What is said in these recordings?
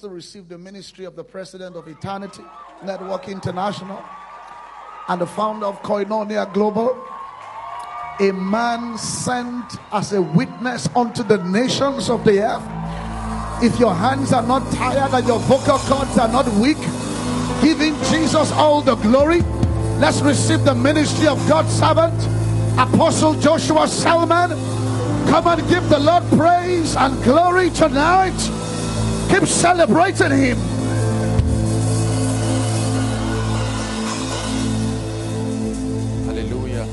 to receive the ministry of the president of Eternity Network International and the founder of Koinonia Global, a man sent as a witness unto the nations of the earth. If your hands are not tired and your vocal cords are not weak, giving Jesus all the glory, let's receive the ministry of God's servant, Apostle Joshua Selman. Come and give the Lord praise and glory tonight. Keep celebrating Him. Hallelujah.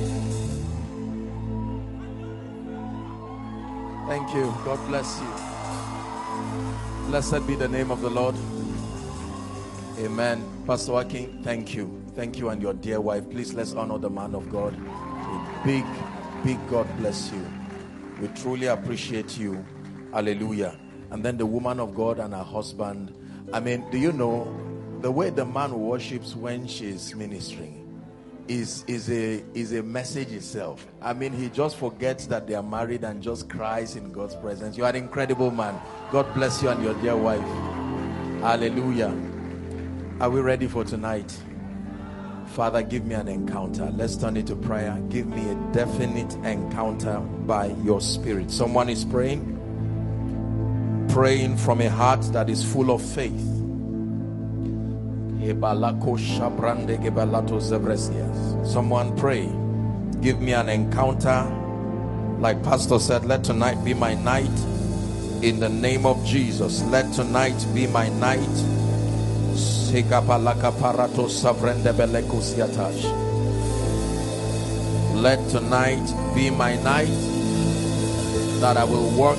Thank you. God bless you. Blessed be the name of the Lord. Amen. Pastor Akin, thank you. Thank you and your dear wife. Please let's honor the man of God. A big, big God bless you. We truly appreciate you. Hallelujah and then the woman of God and her husband. I mean, do you know the way the man worships when she's ministering is is a is a message itself. I mean, he just forgets that they are married and just cries in God's presence. You are an incredible man. God bless you and your dear wife. Hallelujah. Are we ready for tonight? Father, give me an encounter. Let's turn it to prayer. Give me a definite encounter by your spirit. Someone is praying praying from a heart that is full of faith. Someone pray. Give me an encounter. Like Pastor said, let tonight be my night. In the name of Jesus, let tonight be my night. Let tonight be my night that I will work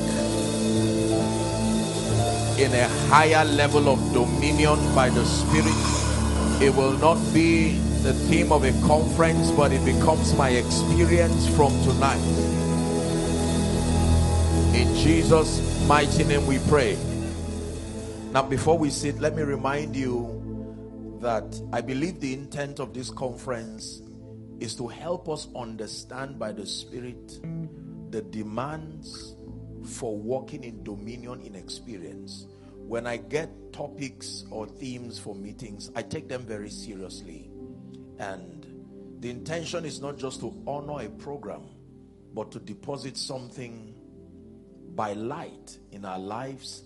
in a higher level of dominion by the Spirit. It will not be the theme of a conference, but it becomes my experience from tonight. In Jesus' mighty name we pray. Now, before we sit, let me remind you that I believe the intent of this conference is to help us understand by the Spirit the demands for walking in dominion in experience. When I get topics or themes for meetings, I take them very seriously. And the intention is not just to honor a program, but to deposit something by light in our lives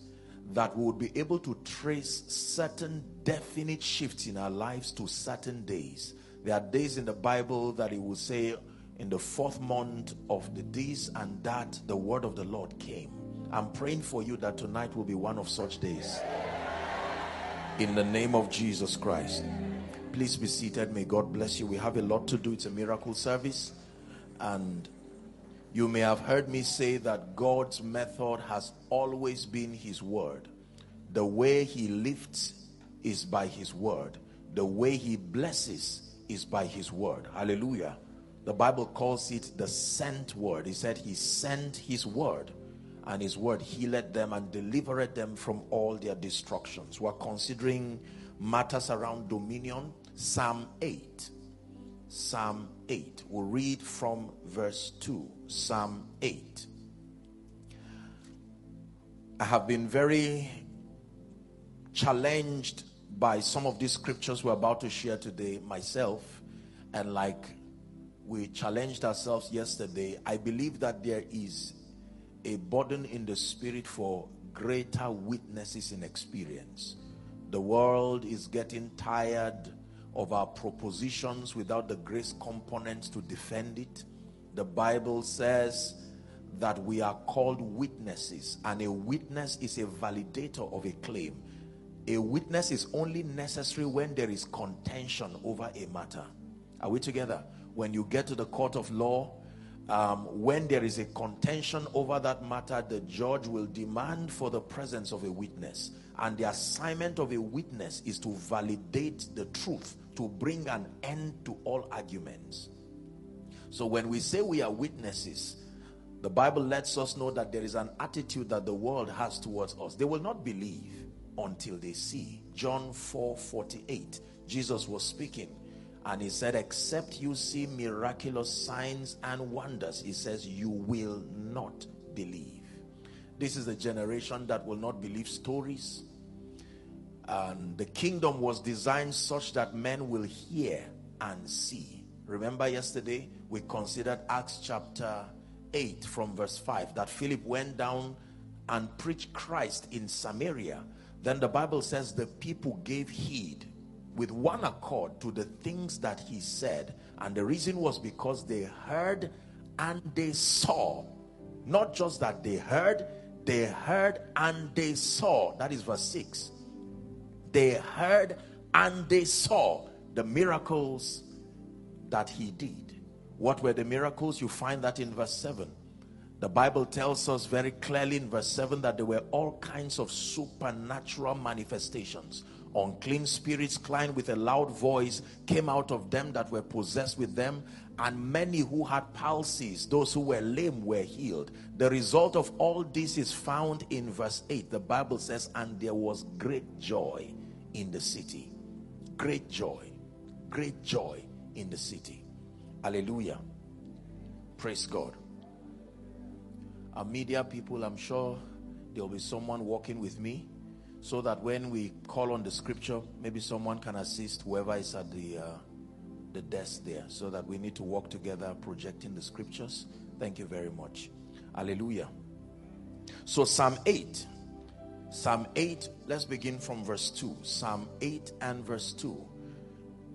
that we would be able to trace certain definite shifts in our lives to certain days. There are days in the Bible that it will say, in the fourth month of the this and that, the word of the Lord came. I'm praying for you that tonight will be one of such days. In the name of Jesus Christ. Please be seated. May God bless you. We have a lot to do. It's a miracle service. And you may have heard me say that God's method has always been His word. The way He lifts is by His word, the way He blesses is by His word. Hallelujah. The Bible calls it the sent word. He said he sent his word and his word healed them and delivered them from all their destructions. We're considering matters around dominion. Psalm 8. Psalm 8. We'll read from verse 2. Psalm 8. I have been very challenged by some of these scriptures we're about to share today myself and like we challenged ourselves yesterday, I believe that there is a burden in the spirit for greater witnesses in experience. The world is getting tired of our propositions without the grace components to defend it. The Bible says that we are called witnesses, and a witness is a validator of a claim. A witness is only necessary when there is contention over a matter. Are we together? When you get to the court of law, um, when there is a contention over that matter, the judge will demand for the presence of a witness. And the assignment of a witness is to validate the truth, to bring an end to all arguments. So when we say we are witnesses, the Bible lets us know that there is an attitude that the world has towards us. They will not believe until they see. John 4 48. Jesus was speaking and he said, Except you see miraculous signs and wonders, he says, you will not believe. This is a generation that will not believe stories. And the kingdom was designed such that men will hear and see. Remember yesterday we considered Acts chapter 8 from verse 5 that Philip went down and preached Christ in Samaria. Then the Bible says the people gave heed with one accord to the things that he said. And the reason was because they heard and they saw. Not just that they heard, they heard and they saw. That is verse 6. They heard and they saw the miracles that he did. What were the miracles? You find that in verse 7. The Bible tells us very clearly in verse 7 that there were all kinds of supernatural manifestations. Unclean spirits crying with a loud voice came out of them that were possessed with them, and many who had palsies, those who were lame, were healed. The result of all this is found in verse 8. The Bible says, And there was great joy in the city. Great joy. Great joy in the city. Hallelujah. Praise God. Our media people, I'm sure there'll be someone walking with me so that when we call on the scripture, maybe someone can assist whoever is at the uh, the desk there so that we need to work together projecting the scriptures. Thank you very much. Hallelujah. So Psalm 8. Psalm 8, let's begin from verse 2. Psalm 8 and verse 2.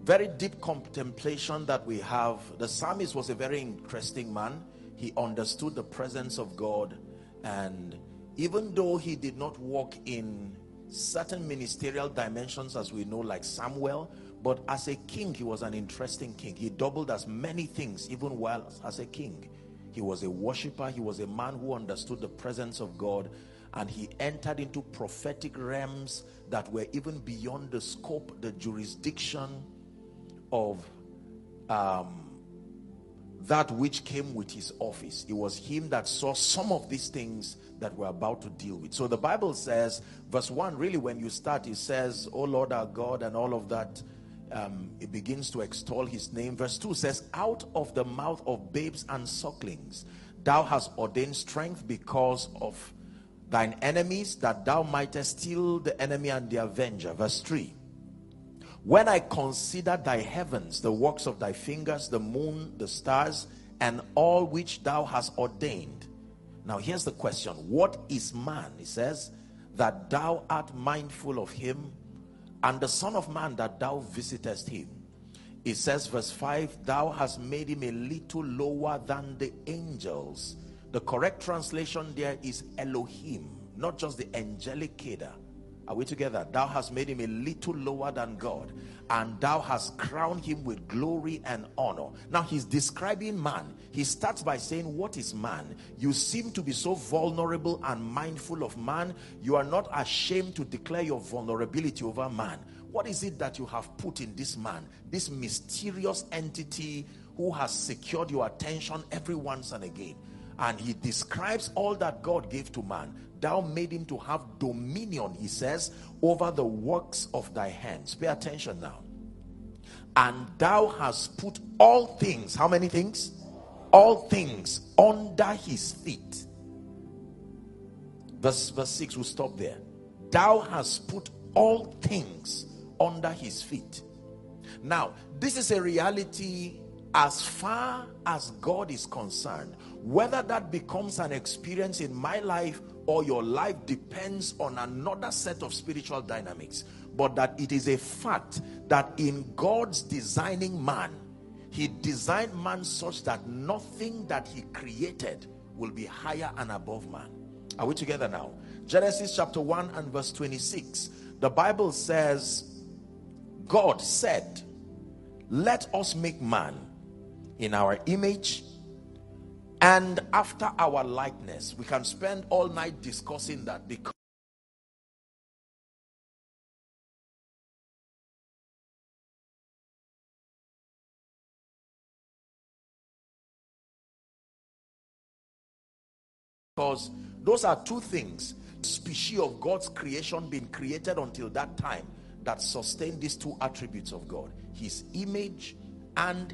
Very deep contemplation that we have. The psalmist was a very interesting man he understood the presence of God and even though he did not walk in certain ministerial dimensions as we know like Samuel but as a king he was an interesting king. He doubled as many things even while as a king. He was a worshiper he was a man who understood the presence of God and he entered into prophetic realms that were even beyond the scope the jurisdiction of um, that which came with his office. It was him that saw some of these things that we're about to deal with. So the Bible says, verse 1, really, when you start, it says, Oh Lord our God, and all of that. Um, it begins to extol his name. Verse 2 says, Out of the mouth of babes and sucklings, thou hast ordained strength because of thine enemies, that thou mightest steal the enemy and the avenger. Verse 3 when I consider thy heavens, the works of thy fingers, the moon, the stars, and all which thou hast ordained. Now, here's the question What is man? He says, That thou art mindful of him, and the Son of Man that thou visitest him. It says, verse 5 Thou hast made him a little lower than the angels. The correct translation there is Elohim, not just the angelic cadre are we together? Thou hast made him a little lower than God, and thou hast crowned him with glory and honor. Now he's describing man. He starts by saying, What is man? You seem to be so vulnerable and mindful of man. You are not ashamed to declare your vulnerability over man. What is it that you have put in this man, this mysterious entity who has secured your attention every once and again? And he describes all that God gave to man thou made him to have dominion, he says, over the works of thy hands. Pay attention now. And thou hast put all things, how many things? All things under his feet. Verse, verse 6, we'll stop there. Thou hast put all things under his feet. Now, this is a reality as far as God is concerned. Whether that becomes an experience in my life or your life depends on another set of spiritual dynamics, but that it is a fact that in God's designing man, He designed man such that nothing that He created will be higher and above man. Are we together now? Genesis chapter 1 and verse 26. The Bible says, God said, Let us make man in our image and after our likeness. We can spend all night discussing that because because those are two things species of God's creation being created until that time that sustain these two attributes of God his image and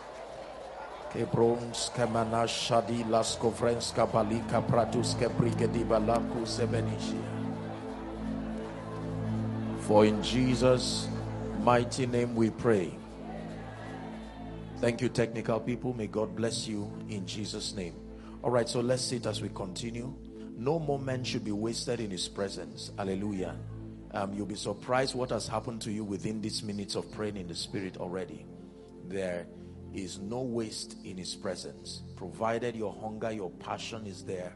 Kebrons balika pratus ke brigedi balaku sebenishia. For in Jesus' mighty name we pray. Thank you, technical people. May God bless you in Jesus' name. All right, so let's sit as we continue. No moment should be wasted in His presence. Hallelujah. Um, you'll be surprised what has happened to you within these minutes of praying in the Spirit already. There is no waste in His presence, provided your hunger, your passion is there.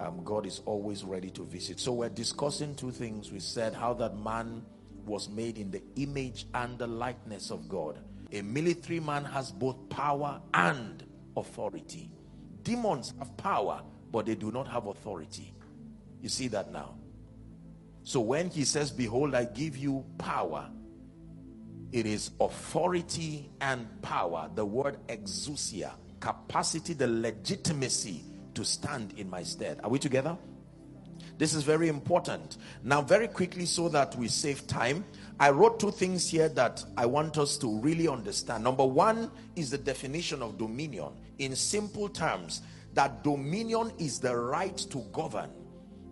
Um, God is always ready to visit. So, we're discussing two things. We said how that man was made in the image and the likeness of God a military man has both power and authority. Demons have power, but they do not have authority. You see that now? So when he says, Behold, I give you power, it is authority and power. The word exousia, capacity, the legitimacy to stand in my stead. Are we together? This is very important. Now, very quickly, so that we save time, I wrote two things here that I want us to really understand. Number one is the definition of dominion. In simple terms, that dominion is the right to govern.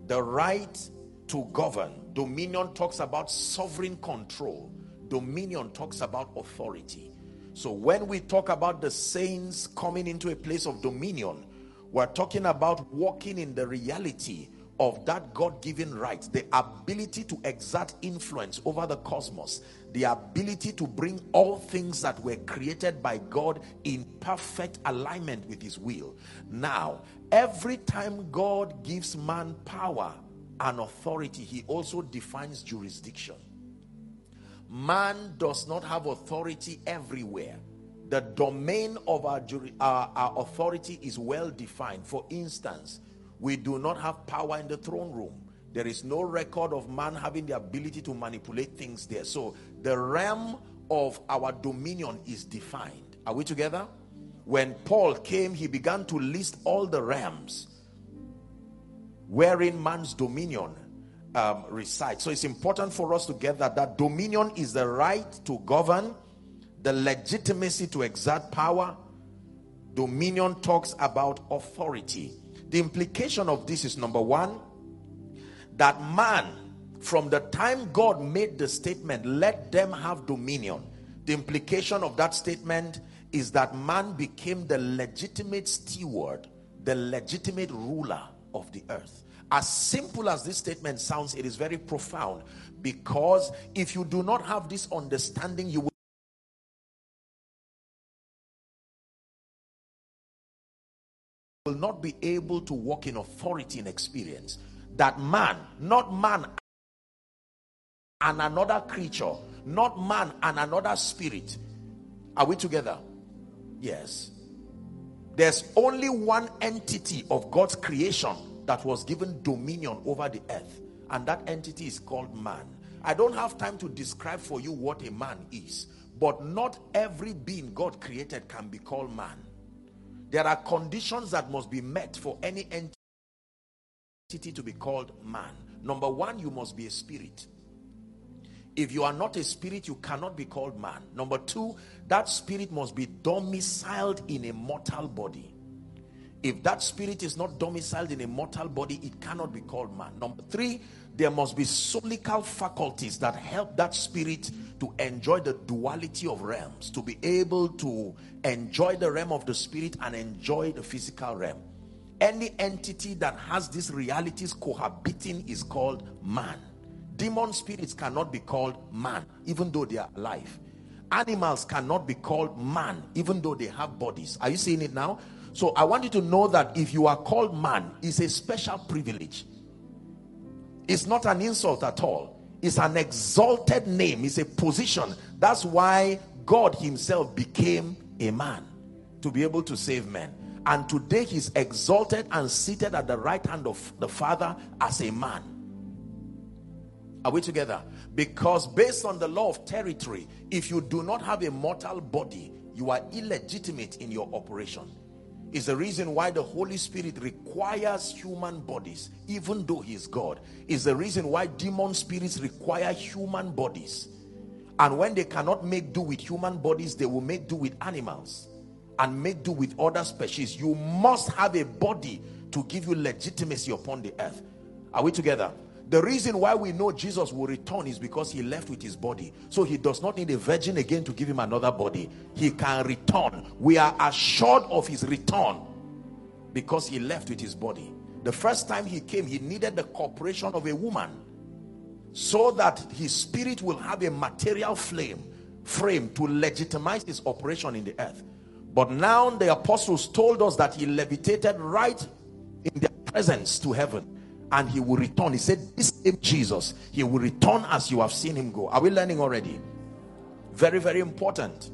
The right to govern. Dominion talks about sovereign control, dominion talks about authority. So when we talk about the saints coming into a place of dominion, we're talking about walking in the reality of that God given right, the ability to exert influence over the cosmos, the ability to bring all things that were created by God in perfect alignment with His will. Now, every time God gives man power and authority, He also defines jurisdiction. Man does not have authority everywhere. The domain of our, our, our authority is well defined. For instance, we do not have power in the throne room. There is no record of man having the ability to manipulate things there. So the realm of our dominion is defined. Are we together? When Paul came, he began to list all the realms wherein man's dominion um, resides. So it's important for us to get that that dominion is the right to govern, the legitimacy to exert power. Dominion talks about authority. The implication of this is number one, that man, from the time God made the statement, let them have dominion, the implication of that statement is that man became the legitimate steward, the legitimate ruler of the earth. As simple as this statement sounds, it is very profound because if you do not have this understanding, you will will not be able to walk in authority and experience. That man, not man and another creature, not man and another spirit. Are we together? Yes. There's only one entity of God's creation that was given dominion over the earth, and that entity is called man. I don't have time to describe for you what a man is, but not every being God created can be called man. There are conditions that must be met for any entity to be called man. Number one, you must be a spirit. If you are not a spirit, you cannot be called man. Number two, that spirit must be domiciled in a mortal body. If that spirit is not domiciled in a mortal body, it cannot be called man. Number three, there must be soulical faculties that help that spirit to enjoy the duality of realms, to be able to enjoy the realm of the spirit and enjoy the physical realm. Any entity that has these realities cohabiting is called man. Demon spirits cannot be called man, even though they are alive. Animals cannot be called man, even though they have bodies. Are you seeing it now? So I want you to know that if you are called man, it's a special privilege. It's not an insult at all. It's an exalted name. It's a position. That's why God himself became a man to be able to save men. And today he's exalted and seated at the right hand of the Father as a man. Are we together? Because based on the law of territory, if you do not have a mortal body, you are illegitimate in your operation. Is the reason why the Holy Spirit requires human bodies, even though He is God. Is the reason why demon spirits require human bodies. And when they cannot make do with human bodies, they will make do with animals and make do with other species. You must have a body to give you legitimacy upon the earth. Are we together? The reason why we know Jesus will return is because he left with his body. So he does not need a virgin again to give him another body. He can return. We are assured of his return because he left with his body. The first time he came, he needed the cooperation of a woman so that his spirit will have a material flame frame to legitimize his operation in the earth. But now the apostles told us that he levitated right in their presence to heaven and he will return. He said, This same Jesus, he will return as you have seen him go. Are we learning already? Very, very important.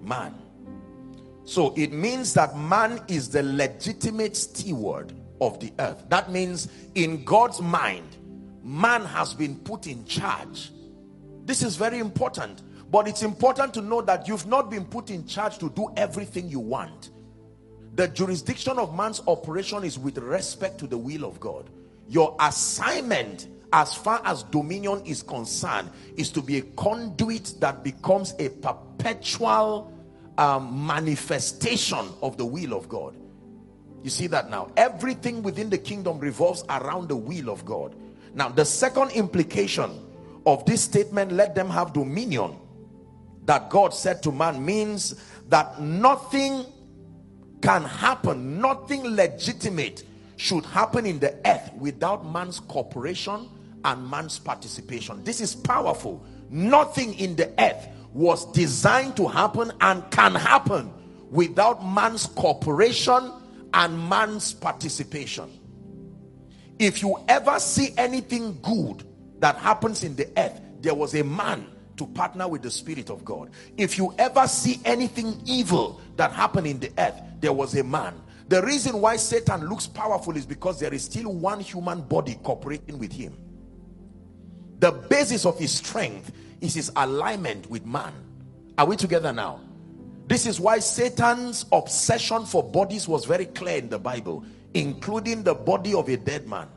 Man. So it means that man is the legitimate steward of the earth. That means in God's mind, man has been put in charge. This is very important. But it's important to know that you've not been put in charge to do everything you want the jurisdiction of man's operation is with respect to the will of God. Your assignment as far as dominion is concerned is to be a conduit that becomes a perpetual um, manifestation of the will of God. You see that now? Everything within the kingdom revolves around the will of God. Now, the second implication of this statement, let them have dominion, that God said to man means that nothing can happen nothing legitimate should happen in the earth without man's cooperation and man's participation. This is powerful. Nothing in the earth was designed to happen and can happen without man's cooperation and man's participation. If you ever see anything good that happens in the earth there was a man to partner with the spirit of god. If you ever see anything evil that happened in the earth there was a man. The reason why satan looks powerful is because there is still one human body cooperating with him. The basis of his strength is his alignment with man. Are we together now? This is why satan's obsession for bodies was very clear in the bible including the body of a dead man.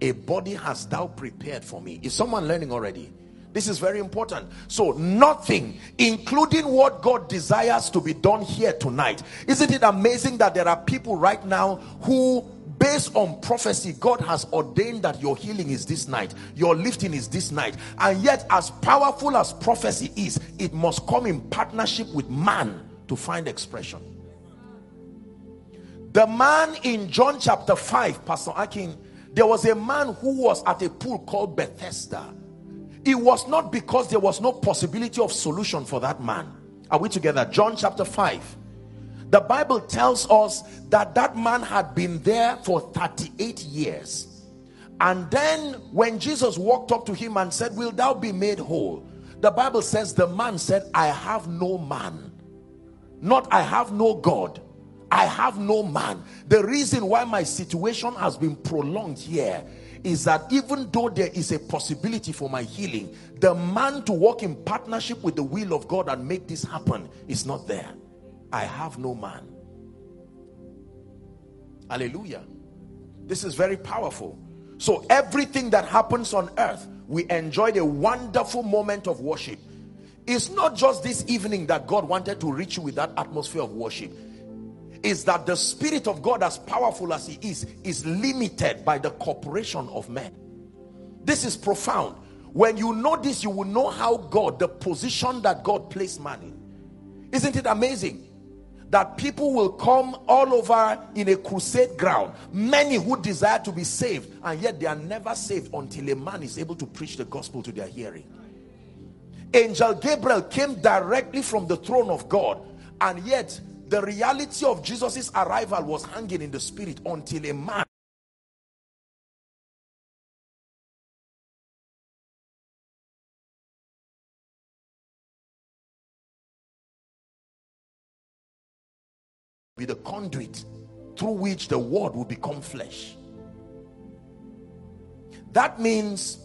A body has thou prepared for me. Is someone learning already this is very important. So nothing, including what God desires to be done here tonight. Isn't it amazing that there are people right now who based on prophecy god has ordained that your healing is this night your lifting is this night and yet as powerful as prophecy is it must come in partnership with man to find expression the man in john chapter 5 pastor akin there was a man who was at a pool called bethesda it was not because there was no possibility of solution for that man. Are we together? John chapter 5 the bible tells us that that man had been there for 38 years. And then when jesus walked up to him and said will thou be made whole? The bible says the man said i have no man. Not i have no god. I have no man. The reason why my situation has been prolonged here is that even though there is a possibility for my healing, the man to walk in partnership with the will of God and make this happen is not there. I have no man. Hallelujah. This is very powerful. So everything that happens on earth, we enjoyed a wonderful moment of worship. It's not just this evening that God wanted to reach you with that atmosphere of worship is that the spirit of God as powerful as he is is limited by the corporation of men. This is profound. When you know this you will know how God the position that God placed man in. Isn't it amazing that people will come all over in a crusade ground many who desire to be saved and yet they are never saved until a man is able to preach the gospel to their hearing? Angel Gabriel came directly from the throne of God and yet the reality of Jesus's arrival was hanging in the spirit until a man be the conduit through which the word will become flesh. That means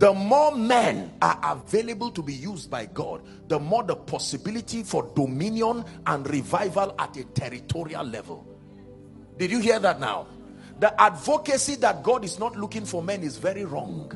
the more men are available to be used by God, the more the possibility for dominion and revival at a territorial level. Did you hear that now? The advocacy that God is not looking for men is very wrong.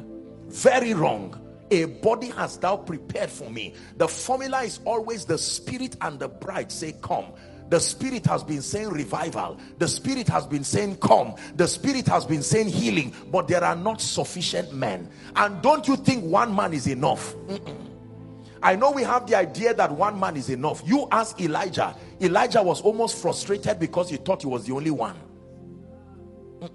Very wrong. A body has thou prepared for me. The formula is always the spirit and the bride say, Come. The spirit has been saying revival. The spirit has been saying come. The spirit has been saying healing. But there are not sufficient men. And don't you think one man is enough? Mm -mm. I know we have the idea that one man is enough. You ask Elijah. Elijah was almost frustrated because he thought he was the only one. Mm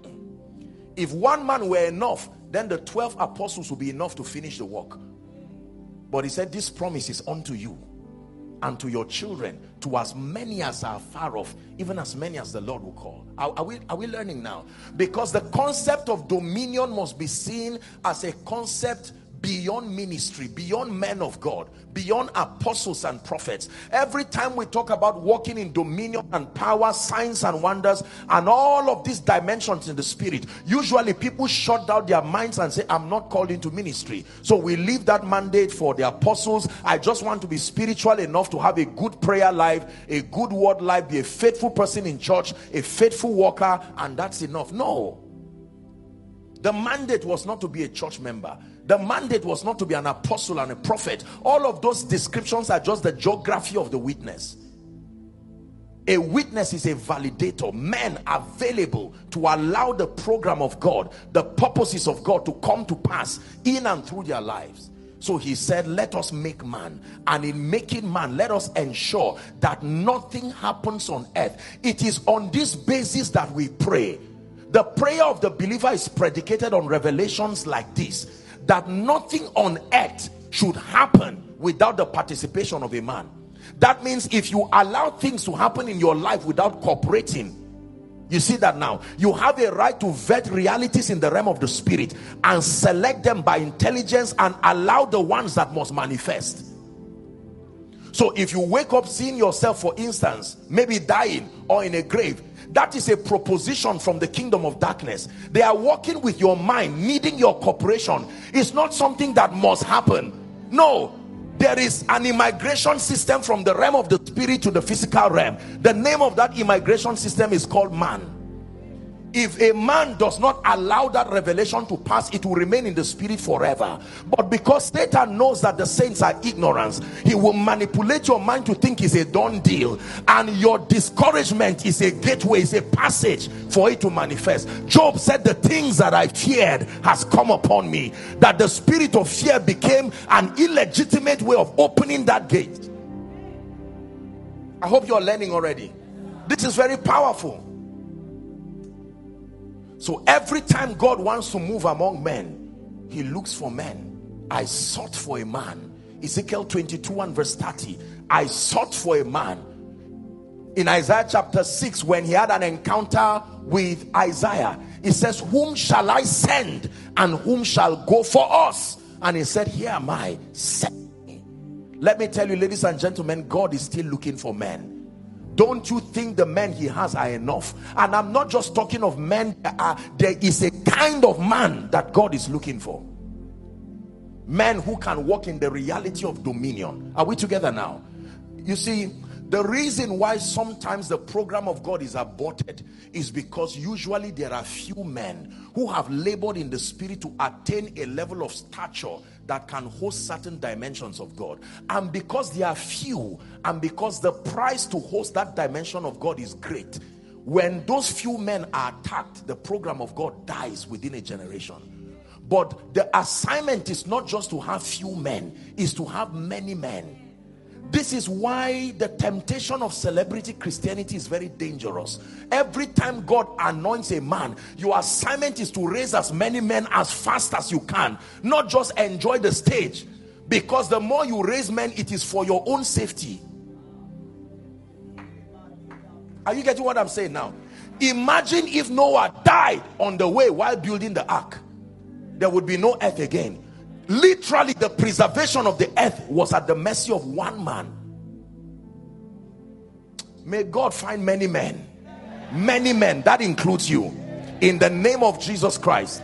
if one man were enough, then the 12 apostles would be enough to finish the work. But he said, This promise is unto you and to your children, to as many as are far off, even as many as the Lord will call. Are, are, we, are we learning now? Because the concept of dominion must be seen as a concept beyond ministry, beyond men of God, beyond apostles and prophets. Every time we talk about walking in dominion and power, signs and wonders, and all of these dimensions in the spirit, usually people shut down their minds and say, I'm not called into ministry. So we leave that mandate for the apostles. I just want to be spiritual enough to have a good prayer life, a good word life, be a faithful person in church, a faithful worker, and that's enough. No. The mandate was not to be a church member. The mandate was not to be an apostle and a prophet. All of those descriptions are just the geography of the witness. A witness is a validator, men available to allow the program of God, the purposes of God to come to pass in and through their lives. So he said, Let us make man. And in making man, let us ensure that nothing happens on earth. It is on this basis that we pray. The prayer of the believer is predicated on revelations like this that nothing on earth should happen without the participation of a man. That means if you allow things to happen in your life without cooperating, you see that now you have a right to vet realities in the realm of the spirit and select them by intelligence and allow the ones that must manifest. So if you wake up seeing yourself, for instance, maybe dying or in a grave, that is a proposition from the kingdom of darkness. They are working with your mind, needing your cooperation. It's not something that must happen. No, there is an immigration system from the realm of the spirit to the physical realm. The name of that immigration system is called man if a man does not allow that revelation to pass it will remain in the spirit forever. But because satan knows that the saints are ignorance he will manipulate your mind to think it's a done deal. And your discouragement is a gateway is a passage for it to manifest. Job said the things that i feared has come upon me. That the spirit of fear became an illegitimate way of opening that gate. I hope you're learning already. This is very powerful so every time God wants to move among men, he looks for men. I sought for a man. Ezekiel 22 and verse 30. I sought for a man. In Isaiah chapter 6, when he had an encounter with Isaiah, he says, Whom shall I send and whom shall go for us? And he said, Here am I, send me. Let me tell you, ladies and gentlemen, God is still looking for men don't you think the men he has are enough? And i'm not just talking of men uh, there is a kind of man that god is looking for. Men who can walk in the reality of dominion. Are we together now? You see the reason why sometimes the program of God is aborted is because usually there are few men who have labored in the spirit to attain a level of stature that can host certain dimensions of God. And because they are few, and because the price to host that dimension of God is great, when those few men are attacked, the program of God dies within a generation. But the assignment is not just to have few men, is to have many men this is why the temptation of celebrity Christianity is very dangerous. Every time God anoints a man, your assignment is to raise as many men as fast as you can, not just enjoy the stage. Because the more you raise men, it is for your own safety. Are you getting what I'm saying now? Imagine if Noah died on the way while building the ark, there would be no earth again literally the preservation of the earth was at the mercy of one man. May God find many men many men that includes you in the name of Jesus Christ.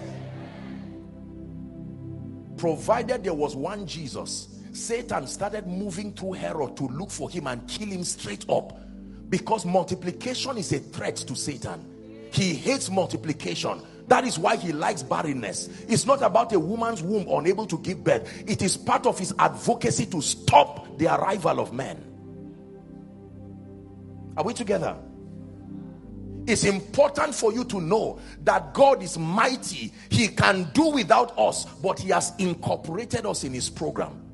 Provided there was one Jesus Satan started moving through Herod to look for him and kill him straight up. Because multiplication is a threat to Satan. He hates multiplication that is why he likes barrenness. It's not about a woman's womb unable to give birth. It is part of his advocacy to stop the arrival of men. Are we together? It's important for you to know that God is mighty. He can do without us but he has incorporated us in his program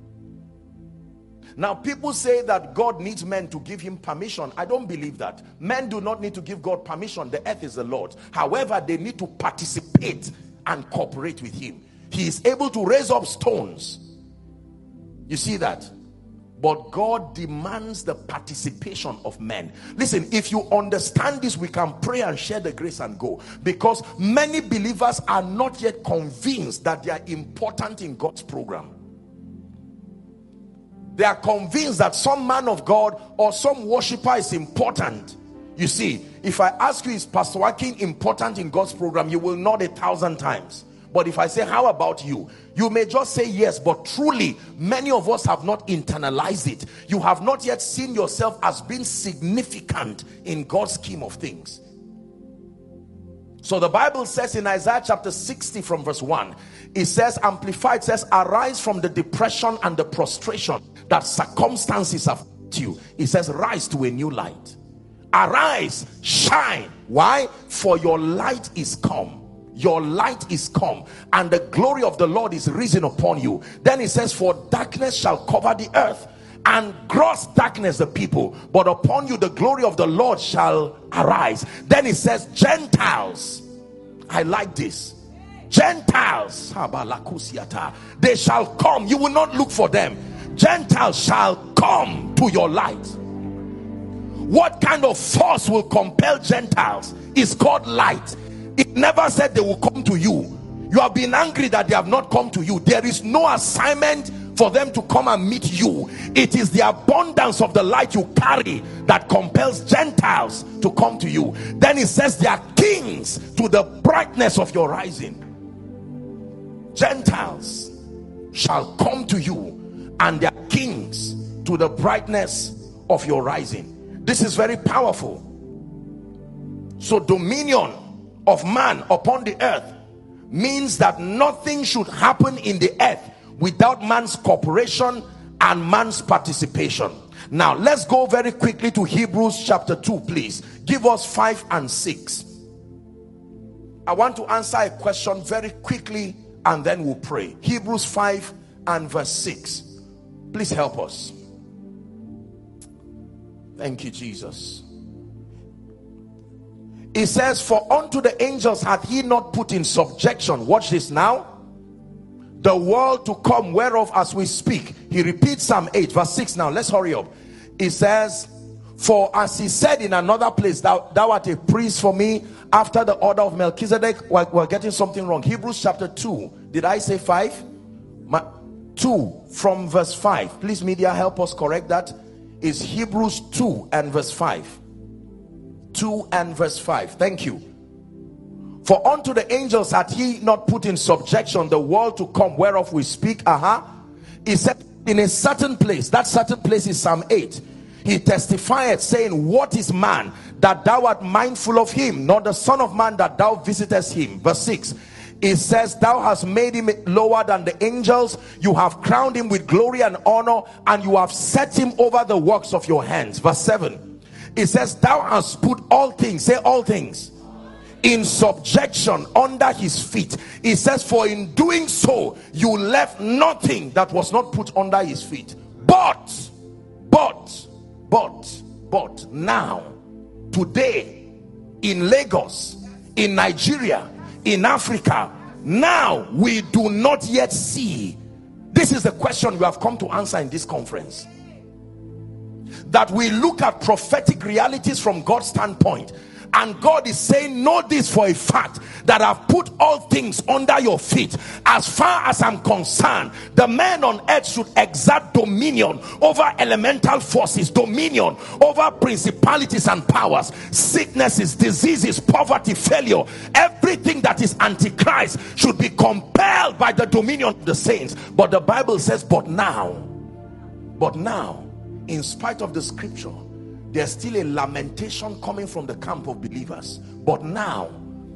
now people say that God needs men to give him permission. I don't believe that. Men do not need to give God permission. The earth is the Lord however they need to participate and cooperate with him. He is able to raise up stones. You see that? But God demands the participation of men. Listen, if you understand this, we can pray and share the grace and go. Because many believers are not yet convinced that they are important in God's program. They are convinced that some man of God or some worshiper is important. You see, if I ask you, is Pastor Akin important in God's program? You will nod a thousand times. But if I say, how about you? You may just say yes, but truly, many of us have not internalized it. You have not yet seen yourself as being significant in God's scheme of things. So the Bible says in Isaiah chapter 60 from verse 1, it says, Amplified says, Arise from the depression and the prostration that circumstances have to you. It says, Rise to a new light. Arise, shine. Why? For your light is come your light is come and the glory of the Lord is risen upon you then he says for darkness shall cover the earth and gross darkness the people but upon you the glory of the Lord shall arise then he says Gentiles I like this Gentiles. They shall come. You will not look for them. Gentiles shall come to your light. What kind of force will compel Gentiles is called light. It never said they will come to you. You have been angry that they have not come to you. There is no assignment for them to come and meet you. It is the abundance of the light you carry that compels gentiles to come to you. Then it says they are kings to the brightness of your rising gentiles shall come to you and their kings to the brightness of your rising. This is very powerful. So dominion of man upon the earth means that nothing should happen in the earth without man's cooperation and man's participation. Now let's go very quickly to hebrews chapter 2 please. Give us 5 and 6 i want to answer a question very quickly and then we'll pray. Hebrews 5 and verse 6 please help us. Thank you jesus. It says for unto the angels hath he not put in subjection. Watch this now. The world to come whereof as we speak. He repeats psalm 8 verse 6 now. Let's hurry up. It says for as he said in another place thou, thou art a priest for me after the order of melchizedek we're, we're getting something wrong. Hebrews chapter 2 did i say 5 2 from verse 5 please media help us correct that. Is hebrews 2 and verse 5 2 and verse 5 thank you. For unto the angels had he not put in subjection the world to come whereof we speak. Uh-huh he said in a certain place. That certain place is psalm 8 he testified saying what is man that thou art mindful of him not the son of man that thou visitest him? Verse 6 it says thou hast made him lower than the angels. You have crowned him with glory and honor and you have set him over the works of your hands. Verse 7 it says thou hast put all things say all things in subjection under his feet. It says for in doing so you left nothing that was not put under his feet. But but but but now today in lagos in nigeria in africa now we do not yet see. This is the question we have come to answer in this conference. That we look at prophetic realities from God's standpoint And God is saying, Know this for a fact that I've put all things under your feet. As far as I'm concerned, the man on earth should exert dominion over elemental forces, dominion over principalities and powers, sicknesses, diseases, poverty, failure. Everything that is antichrist should be compelled by the dominion of the saints. But the Bible says, But now, but now, in spite of the scripture, there's still a lamentation coming from the camp of believers. But now,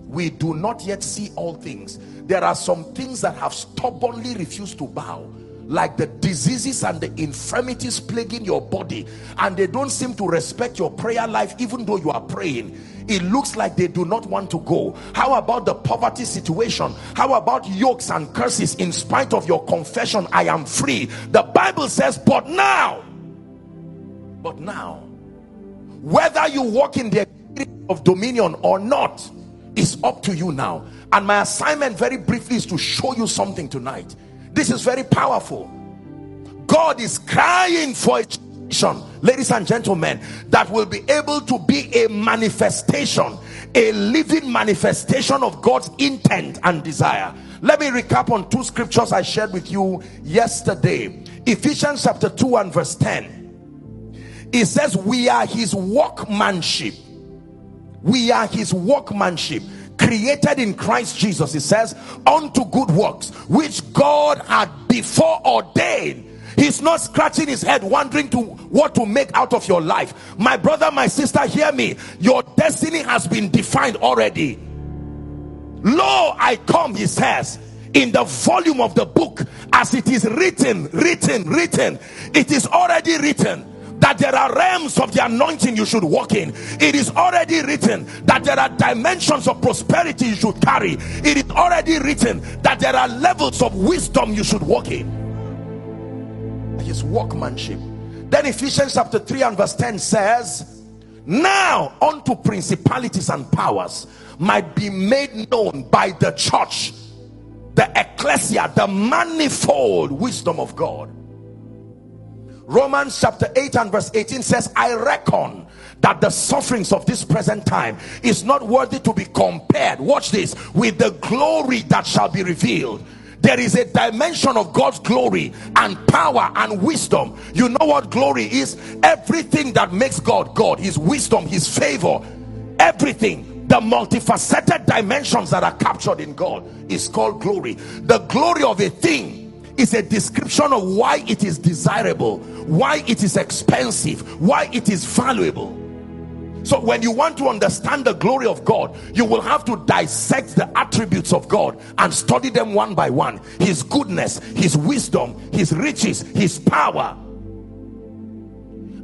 we do not yet see all things. There are some things that have stubbornly refused to bow like the diseases and the infirmities plaguing your body and they don't seem to respect your prayer life even though you are praying. It looks like they do not want to go. How about the poverty situation? How about yokes and curses? In spite of your confession i am free. The bible says but now but now whether you walk in the of dominion or not is up to you now. And my assignment very briefly is to show you something tonight. This is very powerful. God is crying for a generation ladies and gentlemen that will be able to be a manifestation a living manifestation of god's intent and desire. Let me recap on two scriptures i shared with you yesterday. Ephesians chapter 2 and verse 10 it says we are his workmanship. We are his workmanship created in Christ Jesus it says unto good works which God had before ordained. He's not scratching his head wondering to what to make out of your life. My brother my sister hear me. Your destiny has been defined already. Lo I come he says in the volume of the book as it is written written written. It is already written that there are realms of the anointing you should walk in. It is already written that there are dimensions of prosperity you should carry. It is already written that there are levels of wisdom you should walk in. His workmanship. Then Ephesians chapter 3 and verse 10 says, Now unto principalities and powers might be made known by the church, the ecclesia, the manifold wisdom of God Romans chapter 8 and verse 18 says, I reckon that the sufferings of this present time is not worthy to be compared, watch this, with the glory that shall be revealed. There is a dimension of God's glory and power and wisdom. You know what glory is? Everything that makes God God, His wisdom, His favor, everything the multifaceted dimensions that are captured in God is called glory. The glory of a thing is a description of why it is desirable, why it is expensive, why it is valuable. So when you want to understand the glory of God, you will have to dissect the attributes of God and study them one by one. His goodness, his wisdom, his riches, his power.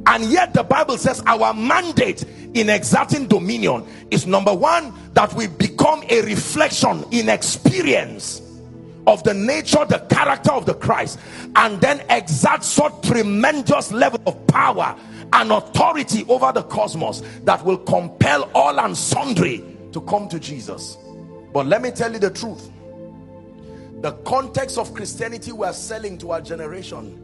And yet the Bible says our mandate in exerting dominion is number one, that we become a reflection in experience of the nature, the character of the Christ, and then exert such tremendous level of power and authority over the cosmos that will compel all and sundry to come to Jesus. But let me tell you the truth. The context of Christianity we are selling to our generation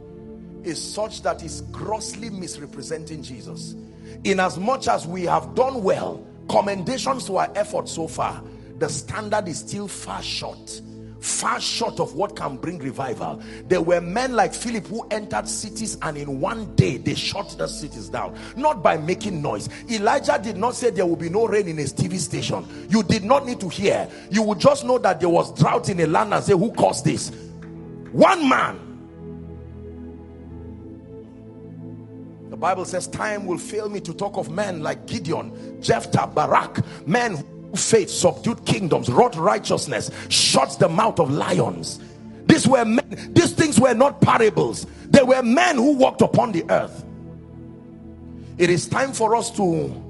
is such that is grossly misrepresenting Jesus. In as much as we have done well, commendations to our effort so far, the standard is still far short far short of what can bring revival. There were men like Philip who entered cities and in one day they shut the cities down, not by making noise. Elijah did not say there will be no rain in his TV station. You did not need to hear. You would just know that there was drought in a land and say, Who caused this? One man. The Bible says, Time will fail me to talk of men like Gideon, Jephthah, Barak, men faith subdued kingdoms wrought righteousness shuts the mouth of lions. These were men these things were not parables. They were men who walked upon the earth. It is time for us to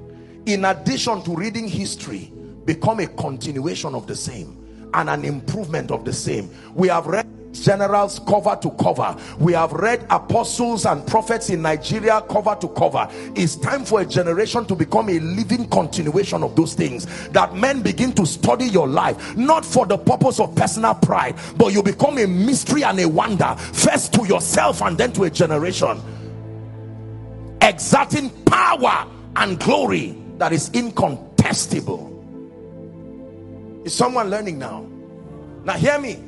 in addition to reading history become a continuation of the same and an improvement of the same. We have read generals cover to cover we have read apostles and prophets in nigeria cover to cover it's time for a generation to become a living continuation of those things that men begin to study your life not for the purpose of personal pride but you become a mystery and a wonder first to yourself and then to a generation exerting power and glory that is incontestable. Is someone learning now? Now, hear me.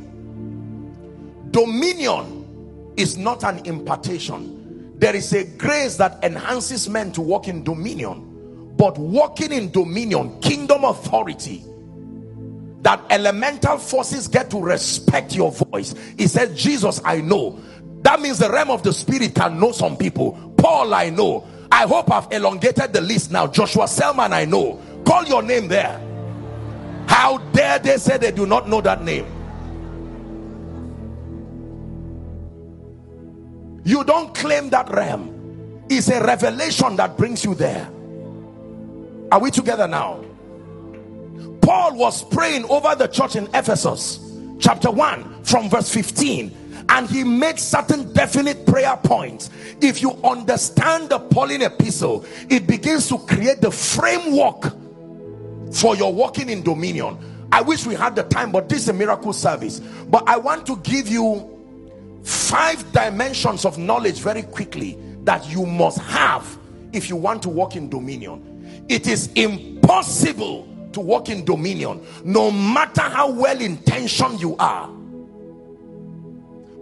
Dominion is not an impartation, there is a grace that enhances men to walk in dominion. But walking in dominion, kingdom authority, that elemental forces get to respect your voice. He said, Jesus, I know. That means the realm of the spirit can know some people. Paul, I know. I hope I've elongated the list now. Joshua Selman, I know. Call your name there. How dare they say they do not know that name? You don't claim that realm. It's a revelation that brings you there. Are we together now? Paul was praying over the church in Ephesus, chapter 1, from verse 15 and he made certain definite prayer points if you understand the Pauline epistle it begins to create the framework for your walking in dominion I wish we had the time but this is a miracle service but I want to give you five dimensions of knowledge very quickly that you must have if you want to walk in dominion. It is impossible to walk in dominion no matter how well intentioned you are.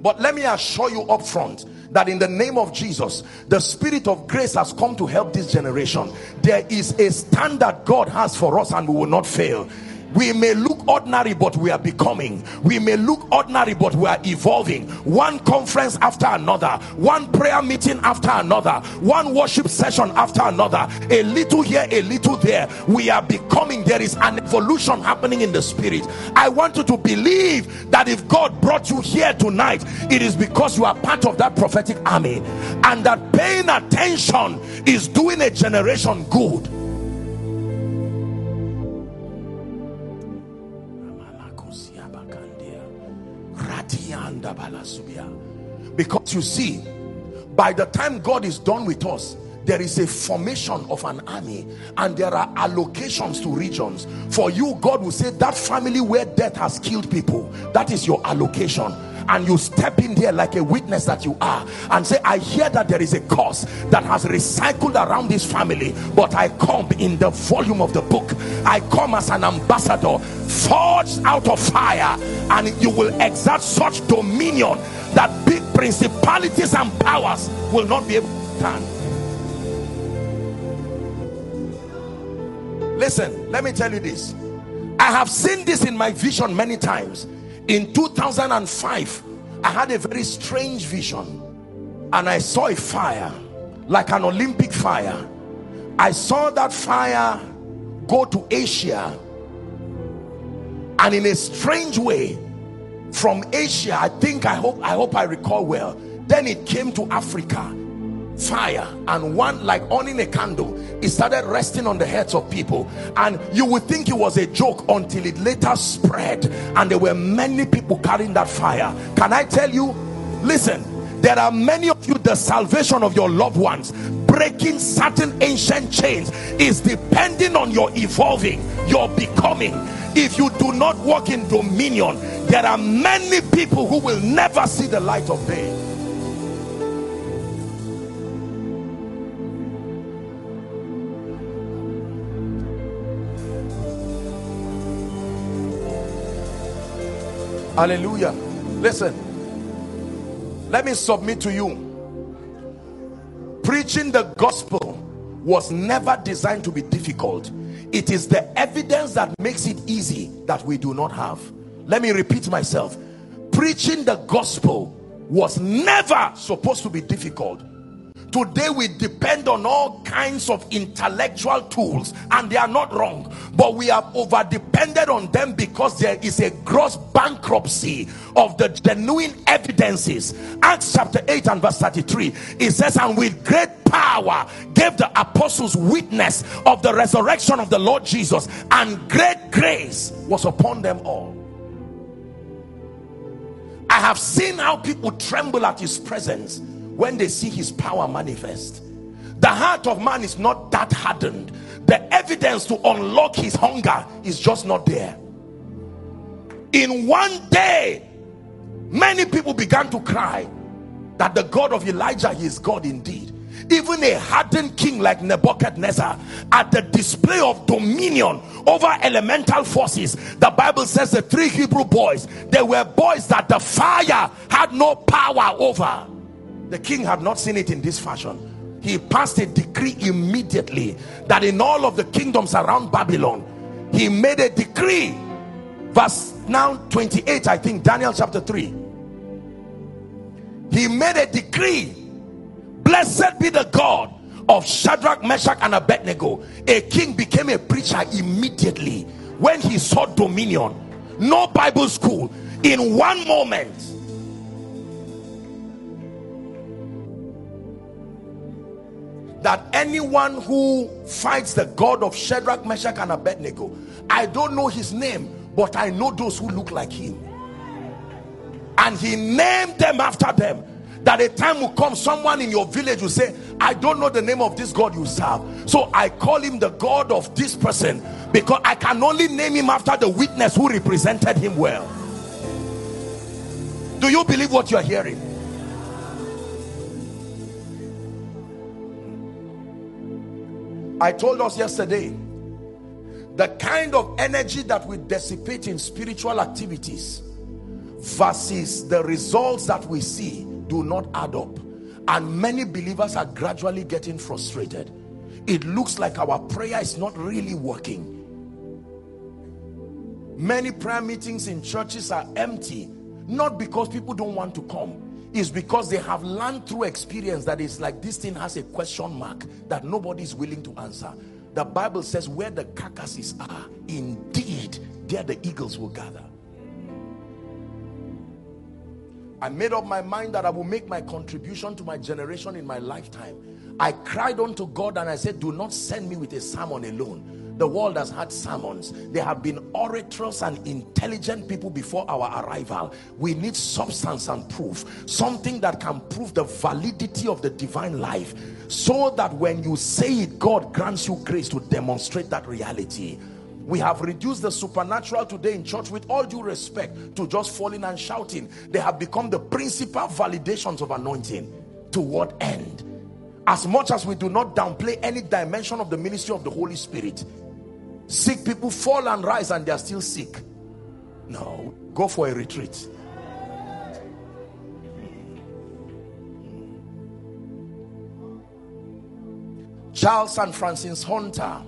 But let me assure you up front that in the name of Jesus, the spirit of grace has come to help this generation. There is a standard God has for us and we will not fail we may look ordinary but we are becoming. We may look ordinary but we are evolving. One conference after another one prayer meeting after another one worship session after another a little here a little there. We are becoming. There is an evolution happening in the spirit. I want you to believe that if god brought you here tonight it is because you are part of that prophetic army and that paying attention is doing a generation good Because you see, by the time God is done with us, there is a formation of an army and there are allocations to regions. For you, God will say that family where death has killed people, that is your allocation and you step in there like a witness that you are and say i hear that there is a cause that has recycled around this family but i come in the volume of the book. I come as an ambassador forged out of fire and you will exert such dominion that big principalities and powers will not be able to stand. Listen let me tell you this. I have seen this in my vision many times in 2005 I had a very strange vision. And I saw a fire like an Olympic fire. I saw that fire go to Asia. And in a strange way from Asia I think I hope I hope I recall well. Then it came to Africa fire and one like owning a candle it started resting on the heads of people. And you would think it was a joke until it later spread and there were many people carrying that fire. Can i tell you? Listen there are many of you the salvation of your loved ones breaking certain ancient chains is depending on your evolving your becoming. If you do not walk in dominion there are many people who will never see the light of day hallelujah. Listen. Let me submit to you. Preaching the gospel was never designed to be difficult. It is the evidence that makes it easy that we do not have. Let me repeat myself. Preaching the gospel was never supposed to be difficult today we depend on all kinds of intellectual tools and they are not wrong but we have over depended on them because there is a gross bankruptcy of the genuine evidences. Acts chapter 8 and verse 33 it says and with great power gave the apostles witness of the resurrection of the lord jesus and great grace was upon them all. I have seen how people tremble at his presence when they see his power manifest the heart of man is not that hardened. The evidence to unlock his hunger is just not there. In one day many people began to cry that the God of Elijah is God indeed. Even a hardened king like Nebuchadnezzar, at the display of dominion over elemental forces, the Bible says the three Hebrew boys, they were boys that the fire had no power over. The king had not seen it in this fashion. He passed a decree immediately that in all of the kingdoms around Babylon, he made a decree. Verse now 28, I think, Daniel chapter 3. He made a decree Blessed be the God of Shadrach, Meshach, and Abednego. A king became a preacher immediately when he saw dominion. No Bible school. In one moment, that anyone who fights the God of Shadrach, Meshach, and Abednego, I don't know his name, but I know those who look like him. And he named them after them. That a time will come someone in your village will say i don't know the name of this god you serve. So i call him the god of this person because i can only name him after the witness who represented him well. Do you believe what you're hearing i told us yesterday the kind of energy that we dissipate in spiritual activities versus the results that we see do not add up. And many believers are gradually getting frustrated. It looks like our prayer is not really working. Many prayer meetings in churches are empty not because people don't want to come it's because they have learned through experience that it's like this thing has a question mark that nobody is willing to answer the bible says where the carcasses are indeed there the eagles will gather I made up my mind that I will make my contribution to my generation in my lifetime. I cried unto God and I said, do not send me with a sermon alone. The world has had sermons. There have been orators and intelligent people before our arrival. We need substance and proof. Something that can prove the validity of the divine life. So that when you say it, God grants you grace to demonstrate that reality we have reduced the supernatural today in church with all due respect to just falling and shouting they have become the principal validations of anointing to what end as much as we do not downplay any dimension of the ministry of the Holy Spirit sick people fall and rise and they are still sick. No go for a retreat. Charles and Francis Hunter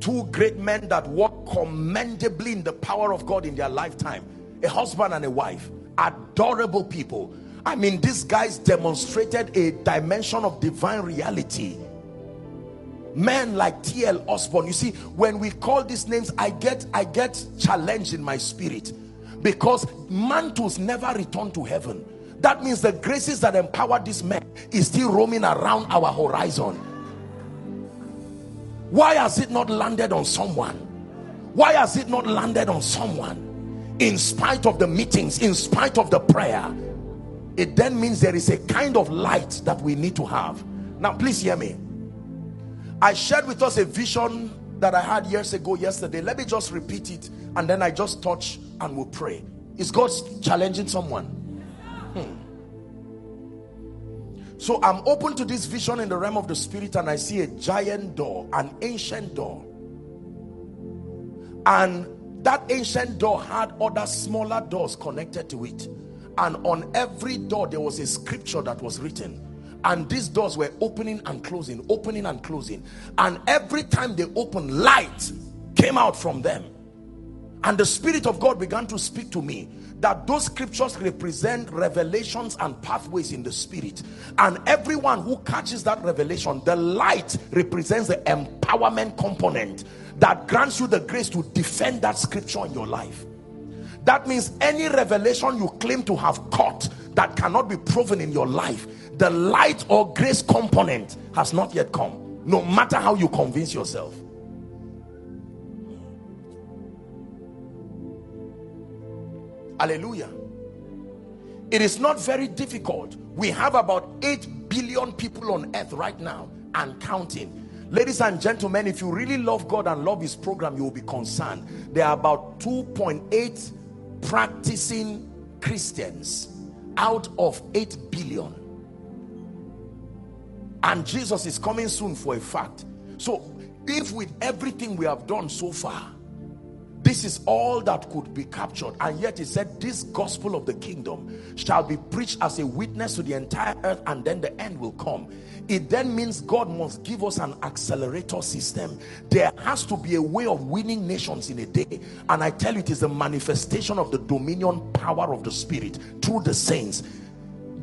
two great men that walk commendably in the power of God in their lifetime a husband and a wife adorable people. I mean these guys demonstrated a dimension of divine reality men like T.L. Osborn. you see when we call these names I get I get challenged in my spirit because mantles never return to heaven. That means the graces that empower these men is still roaming around our horizon. Why has it not landed on someone? Why has it not landed on someone? In spite of the meetings in spite of the prayer it then means there is a kind of light that we need to have. Now please hear me i shared with us a vision that i had years ago yesterday let me just repeat it and then i just touch and we'll pray is god challenging someone hmm. So I'm open to this vision in the realm of the spirit and I see a giant door, an ancient door. And that ancient door had other smaller doors connected to it. And on every door there was a scripture that was written. And these doors were opening and closing, opening and closing. And every time they opened, light came out from them. And the Spirit of God began to speak to me that those scriptures represent revelations and pathways in the spirit and everyone who catches that revelation the light represents the empowerment component that grants you the grace to defend that scripture in your life that means any revelation you claim to have caught that cannot be proven in your life the light or grace component has not yet come no matter how you convince yourself Hallelujah. It is not very difficult. We have about 8 billion people on earth right now and counting. Ladies and gentlemen, if you really love God and love his program, you will be concerned. There are about 2.8 practicing Christians out of 8 billion. And Jesus is coming soon for a fact. So if with everything we have done so far, this is all that could be captured and yet he said this gospel of the kingdom shall be preached as a witness to the entire earth and then the end will come it then means God must give us an accelerator system. There has to be a way of winning nations in a day. And I tell you, it is the manifestation of the dominion power of the Spirit through the saints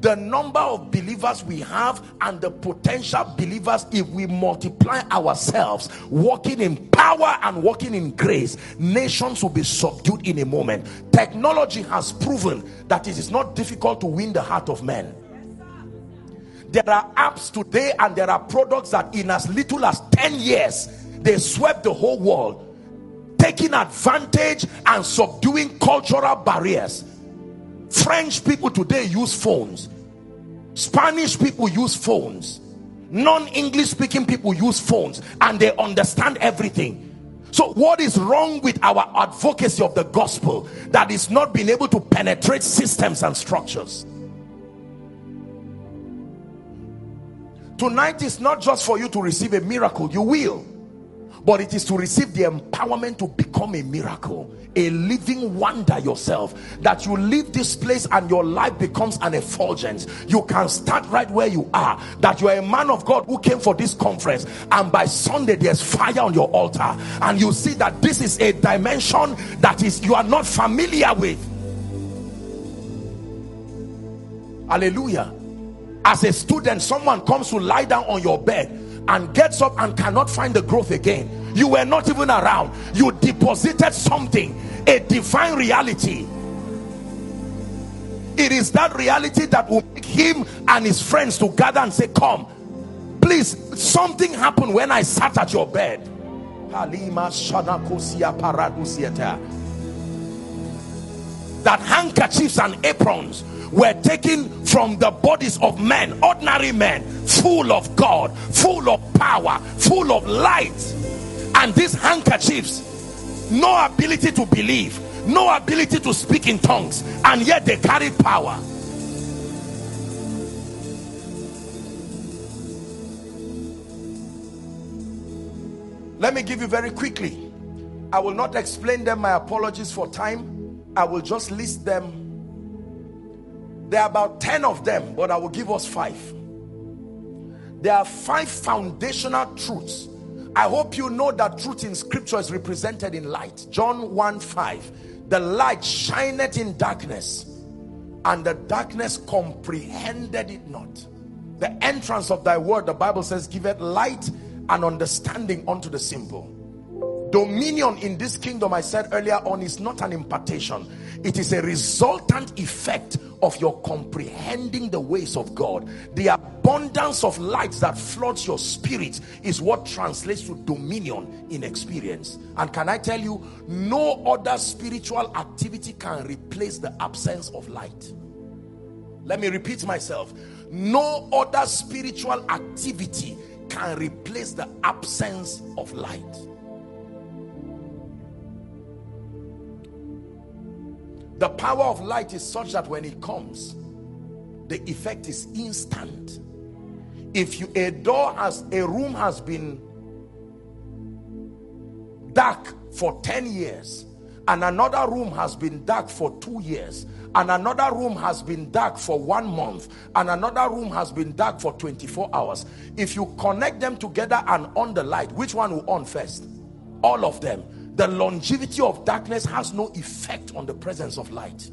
the number of believers we have and the potential believers if we multiply ourselves walking in power and walking in grace nations will be subdued in a moment. Technology has proven that it is not difficult to win the heart of men. There are apps today and there are products that in as little as 10 years they swept the whole world taking advantage and subduing cultural barriers French people today use phones. Spanish people use phones. Non-English speaking people use phones and they understand everything. So what is wrong with our advocacy of the gospel that is not being able to penetrate systems and structures? Tonight is not just for you to receive a miracle, you will but it is to receive the empowerment to become a miracle a living wonder yourself. That you leave this place and your life becomes an effulgence. You can start right where you are. That you are a man of God who came for this conference and by Sunday there's fire on your altar and you see that this is a dimension that is you are not familiar with. Hallelujah. As a student someone comes to lie down on your bed and gets up and cannot find the growth again. You were not even around. You deposited something a divine reality. It is that reality that will make him and his friends to gather and say come please something happened when i sat at your bed. That handkerchiefs and aprons were taken from the bodies of men ordinary men full of God full of power full of light. And these handkerchiefs no ability to believe no ability to speak in tongues and yet they carried power. Let me give you very quickly. I will not explain them my apologies for time. I will just list them there are about 10 of them, but I will give us five. There are five foundational truths. I hope you know that truth in scripture is represented in light. John 1 5. The light shineth in darkness, and the darkness comprehended it not. The entrance of thy word, the Bible says, giveth light and understanding unto the simple. Dominion in this kingdom, I said earlier on, is not an impartation, it is a resultant effect of your comprehending the ways of God. The abundance of light that floods your spirit is what translates to dominion in experience. And can I tell you, no other spiritual activity can replace the absence of light. Let me repeat myself. No other spiritual activity can replace the absence of light. The power of light is such that when it comes, the effect is instant. If you a door has a room has been dark for 10 years and another room has been dark for two years and another room has been dark for one month and another room has been dark for 24 hours if you connect them together and on the light which one will on first all of them the longevity of darkness has no effect on the presence of light.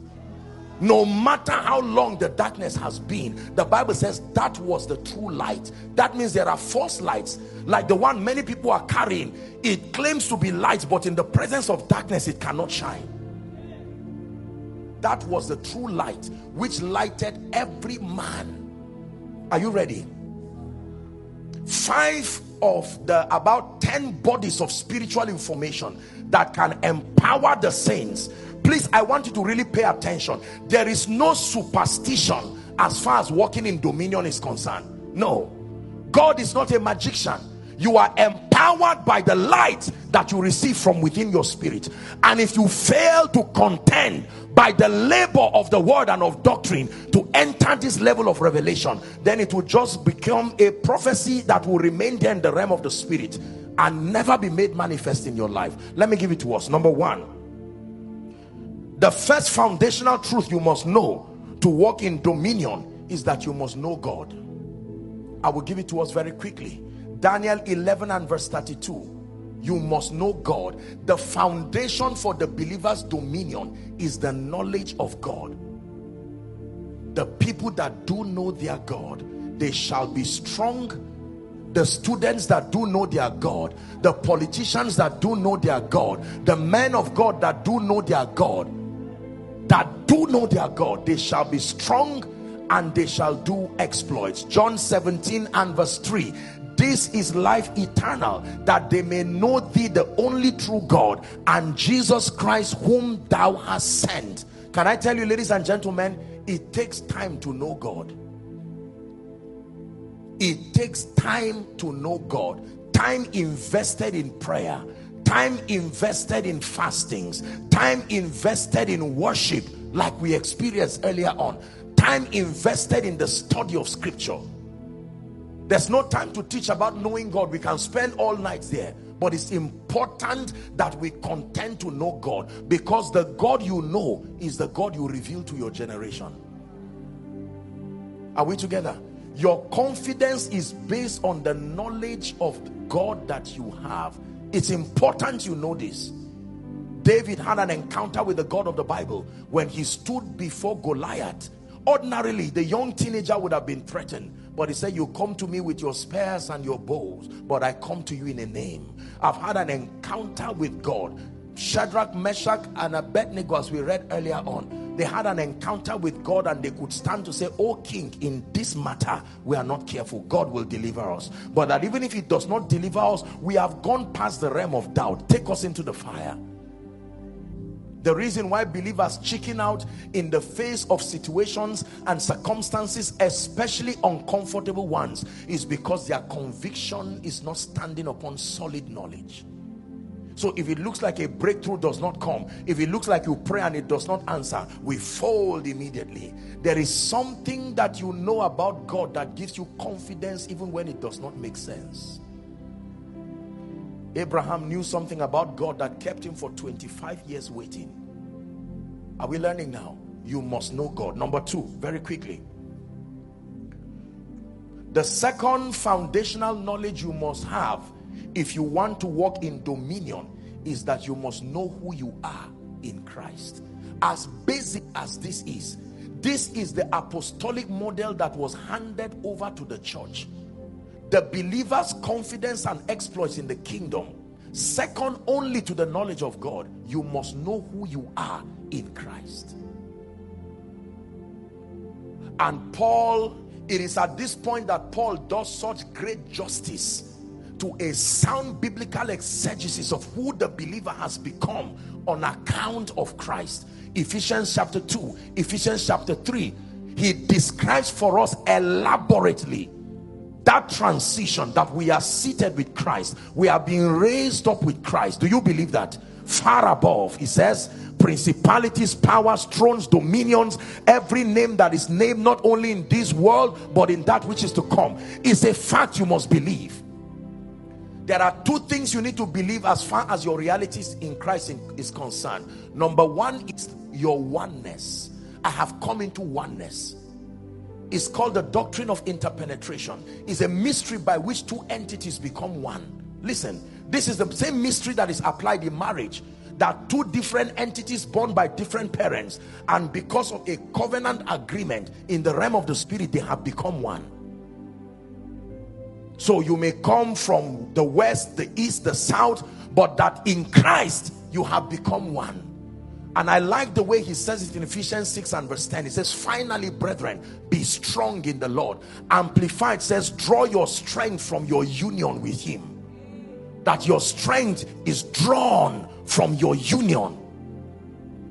No matter how long the darkness has been the bible says that was the true light. That means there are false lights like the one many people are carrying. It claims to be light but in the presence of darkness it cannot shine. That was the true light which lighted every man. Are you ready? Five of the about 10 bodies of spiritual information that can empower the saints. Please i want you to really pay attention. There is no superstition as far as walking in dominion is concerned. No. God is not a magician. You are empowered by the light that you receive from within your spirit. And if you fail to contend by the labor of the word and of doctrine to enter this level of revelation then it will just become a prophecy that will remain there in the realm of the spirit and never be made manifest in your life. Let me give it to us. Number one the first foundational truth you must know to walk in dominion is that you must know God. I will give it to us very quickly. Daniel 11 and verse 32 you must know God. The foundation for the believer's dominion is the knowledge of God. The people that do know their God, they shall be strong. The students that do know their God, the politicians that do know their God, the men of God that do know their God, that do know their God, they shall be strong and they shall do exploits. John 17 and verse 3 this is life eternal that they may know thee the only true God and Jesus Christ whom thou hast sent. Can I tell you ladies and gentlemen it takes time to know God. It takes time to know God. Time invested in prayer. Time invested in fastings. Time invested in worship like we experienced earlier on. Time invested in the study of scripture there's no time to teach about knowing God. We can spend all night there. But it's important that we contend to know God because the God you know is the God you reveal to your generation. Are we together? Your confidence is based on the knowledge of God that you have. It's important you know this. David had an encounter with the God of the Bible when he stood before Goliath. Ordinarily, the young teenager would have been threatened but he said, You come to me with your spears and your bows, but I come to you in a name. I've had an encounter with God. Shadrach, Meshach, and Abednego, as we read earlier on, they had an encounter with God and they could stand to say, Oh King, in this matter, we are not careful. God will deliver us. But that even if He does not deliver us, we have gone past the realm of doubt. Take us into the fire. The reason why believers chicken out in the face of situations and circumstances, especially uncomfortable ones, is because their conviction is not standing upon solid knowledge. So if it looks like a breakthrough does not come, if it looks like you pray and it does not answer, we fold immediately. There is something that you know about God that gives you confidence even when it does not make sense. Abraham knew something about God that kept him for 25 years waiting. Are we learning now? You must know God. Number two, very quickly. The second foundational knowledge you must have if you want to walk in dominion is that you must know who you are in Christ. As basic as this is, this is the apostolic model that was handed over to the church the believer's confidence and exploits in the kingdom. Second only to the knowledge of God you must know who you are in Christ. And Paul it is at this point that Paul does such great justice to a sound biblical exegesis of who the believer has become on account of Christ. Ephesians chapter 2 Ephesians chapter 3 he describes for us elaborately that transition that we are seated with Christ we are being raised up with Christ. Do you believe that? Far above he says principalities powers thrones dominions every name that is named not only in this world but in that which is to come. Is a fact you must believe. There are two things you need to believe as far as your realities in Christ is concerned. Number one is your oneness. I have come into oneness is called the doctrine of interpenetration. Is a mystery by which two entities become one. Listen this is the same mystery that is applied in marriage that two different entities born by different parents and because of a covenant agreement in the realm of the spirit they have become one. So you may come from the west the east the south but that in christ you have become one and I like the way he says it in Ephesians 6 and verse 10. He says, finally, brethren, be strong in the Lord. Amplified says, draw your strength from your union with him. That your strength is drawn from your union.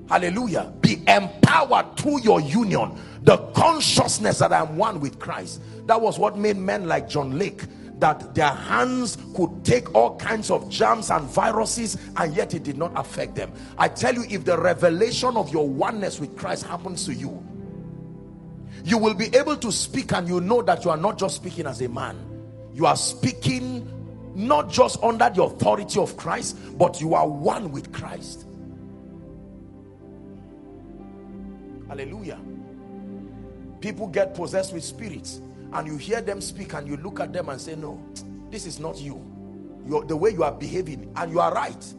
Hallelujah. Be empowered through your union. The consciousness that I'm one with Christ. That was what made men like John Lake that their hands could take all kinds of germs and viruses and yet it did not affect them. I tell you, if the revelation of your oneness with Christ happens to you, you will be able to speak and you know that you are not just speaking as a man. You are speaking not just under the authority of Christ, but you are one with Christ. Hallelujah. People get possessed with spirits and you hear them speak and you look at them and say, no, this is not you. You're, the way you are behaving and you are right.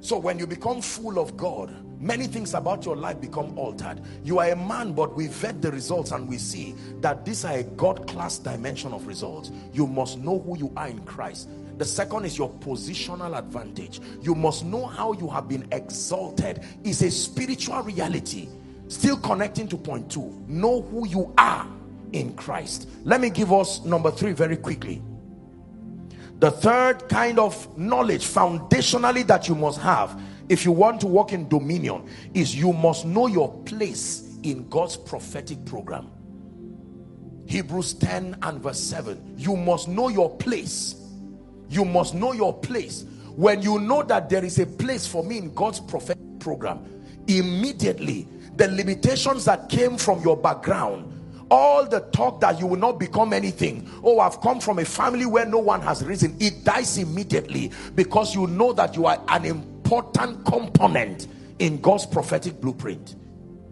So when you become full of God, many things about your life become altered. You are a man, but we vet the results and we see that these are a God-class dimension of results. You must know who you are in Christ. The second is your positional advantage. You must know how you have been exalted. Is a spiritual reality. Still connecting to point two. Know who you are in Christ. Let me give us number three very quickly. The third kind of knowledge foundationally that you must have if you want to walk in dominion is you must know your place in God's prophetic program. Hebrews 10 and verse 7. You must know your place. You must know your place. When you know that there is a place for me in God's prophetic program, immediately the limitations that came from your background all the talk that you will not become anything. Oh i've come from a family where no one has risen. It dies immediately because you know that you are an important component in god's prophetic blueprint.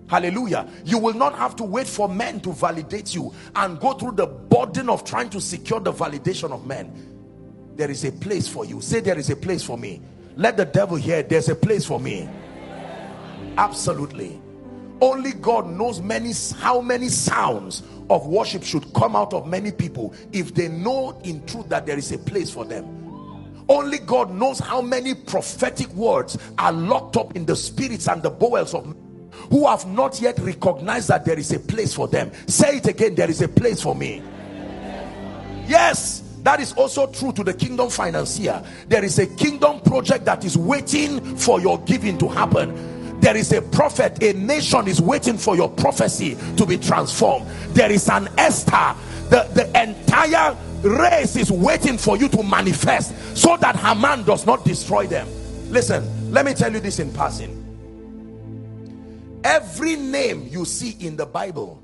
Hallelujah. You will not have to wait for men to validate you and go through the burden of trying to secure the validation of men. There is a place for you. Say there is a place for me. Let the devil hear there's a place for me. Absolutely only God knows many how many sounds of worship should come out of many people if they know in truth that there is a place for them. Only God knows how many prophetic words are locked up in the spirits and the bowels of who have not yet recognized that there is a place for them. Say it again there is a place for me. Yes that is also true to the kingdom financier. There is a kingdom project that is waiting for your giving to happen there is a prophet a nation is waiting for your prophecy to be transformed. There is an esther. The the entire race is waiting for you to manifest so that haman does not destroy them. Listen let me tell you this in passing. Every name you see in the bible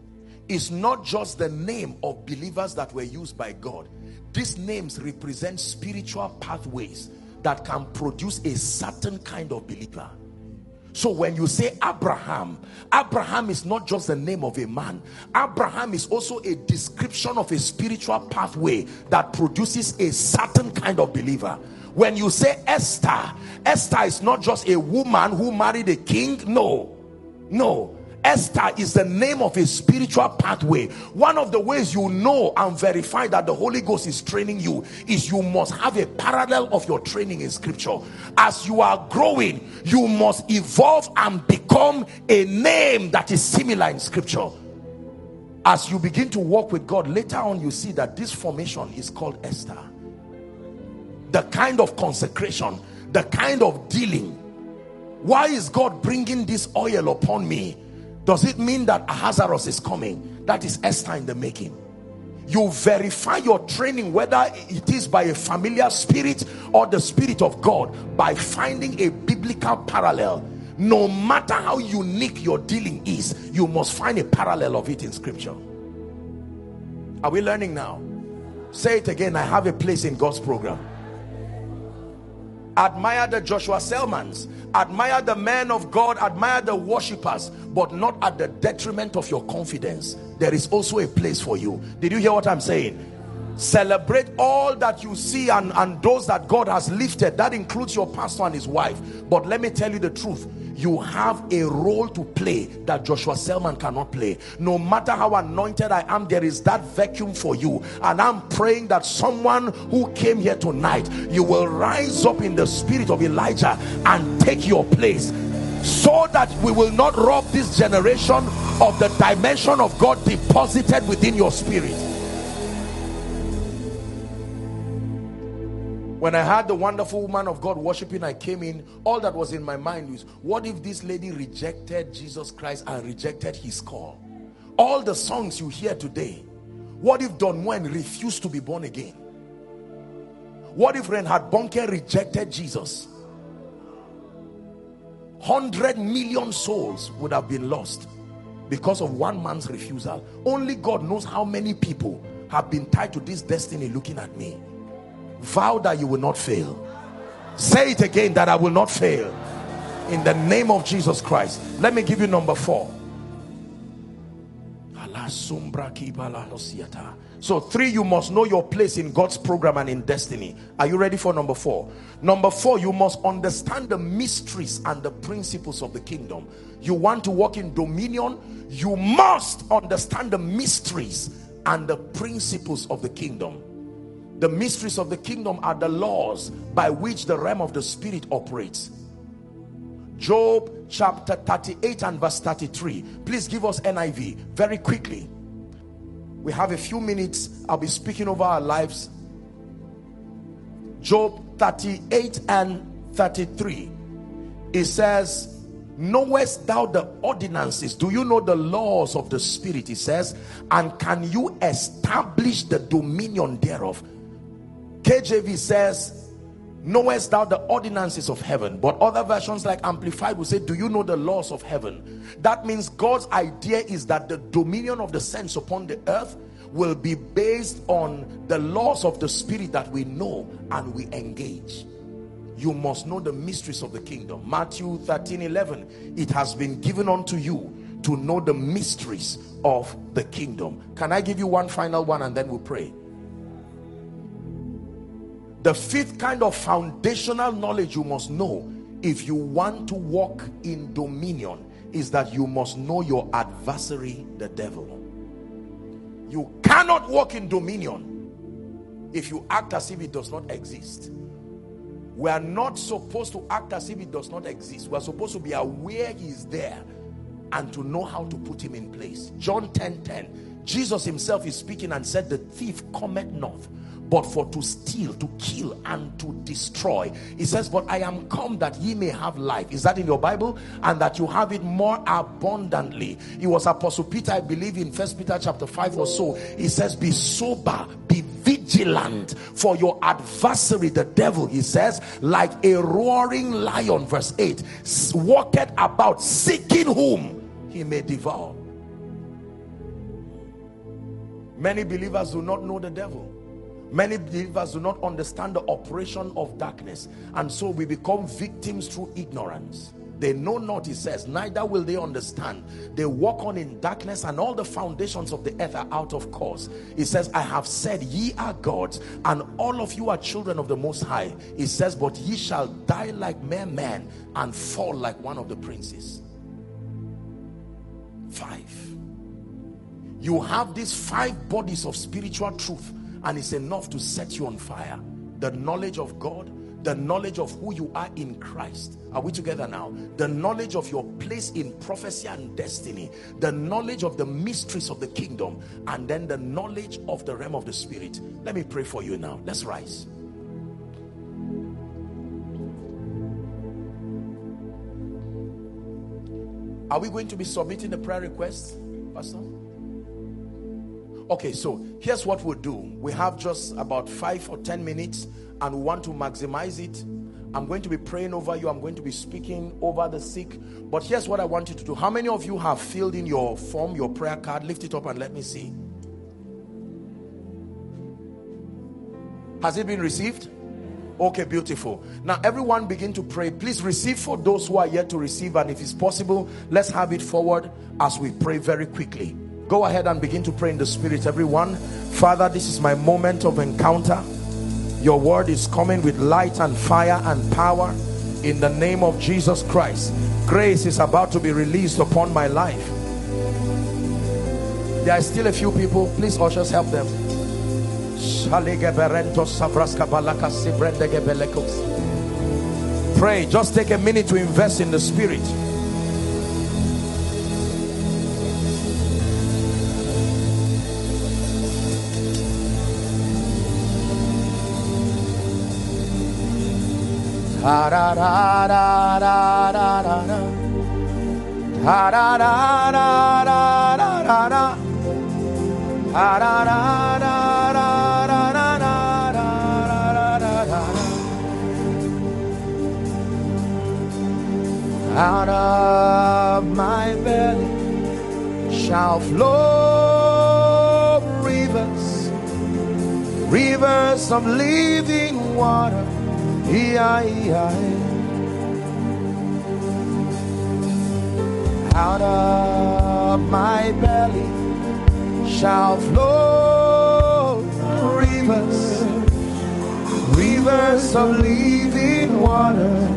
is not just the name of believers that were used by god. These names represent spiritual pathways that can produce a certain kind of believer so when you say Abraham, Abraham is not just the name of a man. Abraham is also a description of a spiritual pathway that produces a certain kind of believer. When you say Esther, Esther is not just a woman who married a king. No, no. Esther is the name of a spiritual pathway. One of the ways you know and verify that the Holy Ghost is training you is you must have a parallel of your training in scripture. As you are growing, you must evolve and become a name that is similar in scripture. As you begin to walk with God, later on you see that this formation is called Esther. The kind of consecration, the kind of dealing. Why is God bringing this oil upon me? Does it mean that Ahasuerus is coming? That is Esther in the making. You verify your training whether it is by a familiar spirit or the spirit of God by finding a biblical parallel. No matter how unique your dealing is, you must find a parallel of it in scripture. Are we learning now? Say it again. I have a place in God's program. Admire the Joshua Selmans. Admire the men of God. Admire the worshippers but not at the detriment of your confidence. There is also a place for you. Did you hear what I'm saying? Celebrate all that you see and, and those that God has lifted. That includes your pastor and his wife. But let me tell you the truth you have a role to play that Joshua Selman cannot play. No matter how anointed I am, there is that vacuum for you. And I'm praying that someone who came here tonight, you will rise up in the spirit of Elijah and take your place so that we will not rob this generation of the dimension of God deposited within your spirit. When I had the wonderful woman of God worshiping, I came in. All that was in my mind was, what if this lady rejected Jesus Christ and rejected his call? All the songs you hear today, what if Don Moen refused to be born again? What if Reinhard Bonnke rejected Jesus? 100 million souls would have been lost because of one man's refusal. Only God knows how many people have been tied to this destiny looking at me. Vow that you will not fail. Say it again that I will not fail. In the name of Jesus Christ. Let me give you number four. So three, you must know your place in God's program and in destiny. Are you ready for number four? Number four, you must understand the mysteries and the principles of the kingdom. You want to walk in dominion, you must understand the mysteries and the principles of the kingdom. The mysteries of the kingdom are the laws by which the realm of the spirit operates. Job chapter 38 and verse 33. Please give us NIV very quickly. We have a few minutes. I'll be speaking over our lives. Job 38 and 33. It says, Knowest thou the ordinances? Do you know the laws of the spirit? It says, and can you establish the dominion thereof? KJV says, knowest thou the ordinances of heaven? But other versions like amplified will say do you know the laws of heaven? That means god's idea is that the dominion of the sense upon the earth will be based on the laws of the spirit that we know and we engage. You must know the mysteries of the kingdom. Matthew 13 11 it has been given unto you to know the mysteries of the kingdom. Can i give you one final one and then we'll pray the fifth kind of foundational knowledge you must know if you want to walk in dominion is that you must know your adversary, the devil. You cannot walk in dominion if you act as if it does not exist. We are not supposed to act as if it does not exist. We are supposed to be aware he is there and to know how to put him in place. John 10 10. Jesus himself is speaking and said, The thief cometh not but for to steal, to kill, and to destroy. He says, But I am come that ye may have life. Is that in your Bible? And that you have it more abundantly. It was Apostle Peter, I believe, in First Peter chapter 5 or so. He says, Be sober, be vigilant for your adversary, the devil. He says, like a roaring lion, verse 8, walketh about seeking whom he may devour. Many believers do not know the devil Many believers do not understand the operation of darkness, and so we become victims through ignorance. They know not, he says, neither will they understand. They walk on in darkness, and all the foundations of the earth are out of course. He says, I have said, Ye are gods, and all of you are children of the Most High. He says, But ye shall die like mere men and fall like one of the princes. Five. You have these five bodies of spiritual truth and it's enough to set you on fire. The knowledge of God the knowledge of who you are in Christ. Are we together now? The knowledge of your place in prophecy and destiny. The knowledge of the mysteries of the kingdom. And then the knowledge of the realm of the spirit. Let me pray for you now. Let's rise. Are we going to be submitting the prayer request, pastor Okay, so here's what we'll do. We have just about five or ten minutes and we want to maximize it. I'm going to be praying over you. I'm going to be speaking over the sick. But here's what I want you to do. How many of you have filled in your form, your prayer card? Lift it up and let me see. Has it been received? Okay, beautiful. Now, everyone begin to pray. Please receive for those who are yet to receive. And if it's possible, let's have it forward as we pray very quickly. Go ahead and begin to pray in the spirit, everyone. Father, this is my moment of encounter. Your word is coming with light and fire and power in the name of Jesus Christ. Grace is about to be released upon my life. There are still a few people. Please, ushers, help them. Pray. Just take a minute to invest in the spirit. out of my belly shall flow rivers, rivers of living water. Out of my belly shall flow rivers, rivers of living water.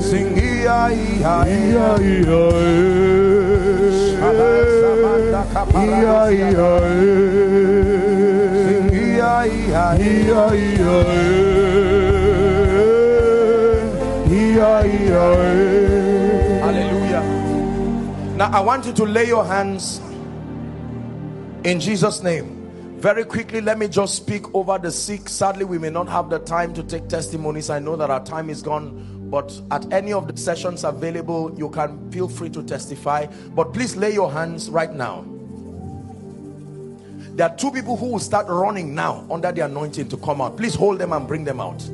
Sing Hallelujah. Now I want you to lay your hands in Jesus' name. Very quickly, let me just speak over the sick. Sadly, we may not have the time to take testimonies. I know that our time is gone, but at any of the sessions available, you can feel free to testify. But please lay your hands right now. There are two people who will start running now under the anointing to come out. Please hold them and bring them out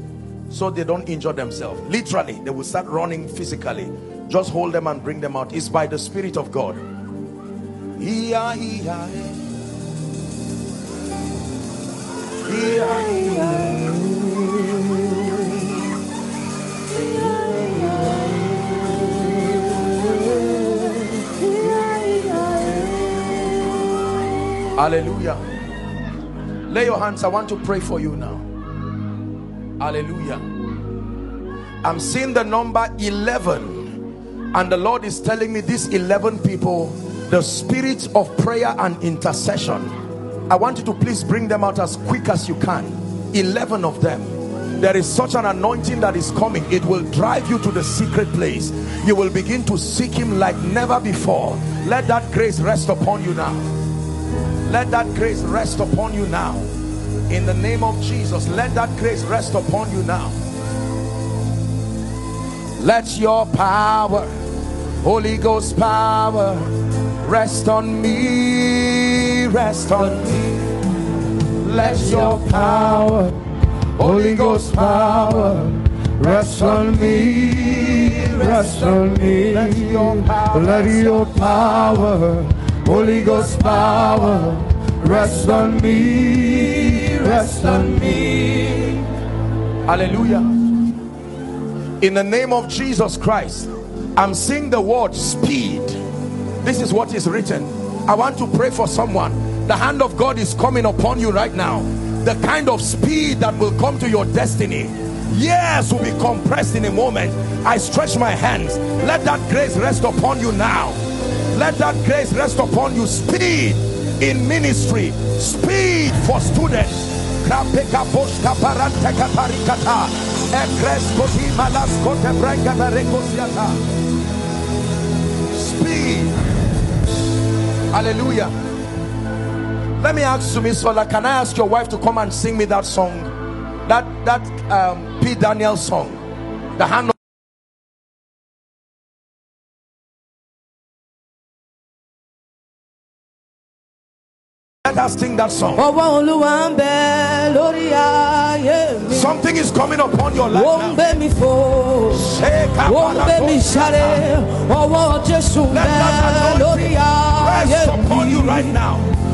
so they don't injure themselves. Literally, they will start running physically. Just hold them and bring them out. It's by the Spirit of God. Eh. Eh. Hallelujah. Lay your hands. I want to pray for you now. Hallelujah. I'm seeing the number 11 and the Lord is telling me these 11 people the spirit of prayer and intercession I want you to please bring them out as quick as you can 11 of them there is such an anointing that is coming. It will drive you to the secret place. You will begin to seek him like never before. Let that grace rest upon you now. Let that grace rest upon you now. In the name of Jesus let that grace rest upon you now. Let your power Holy Ghost power rest on me rest on me. Let your power Holy Ghost power rest on me rest on me. Let your power, let your power Holy Ghost power rest on me rest on me. Hallelujah. In the name of Jesus Christ I'm seeing the word speed. This is what is written. I want to pray for someone. The hand of God is coming upon you right now the kind of speed that will come to your destiny. Years will be compressed in a moment. I stretch my hands. Let that grace rest upon you now. Let that grace rest upon you. Speed in ministry. Speed for students. Speed. Hallelujah let me ask Sumisola can I ask your wife to come and sing me that song? That that um, P. Daniel song. The hand of Let us sing that song. Something is coming upon your life now. Let that anointing rest upon you right now.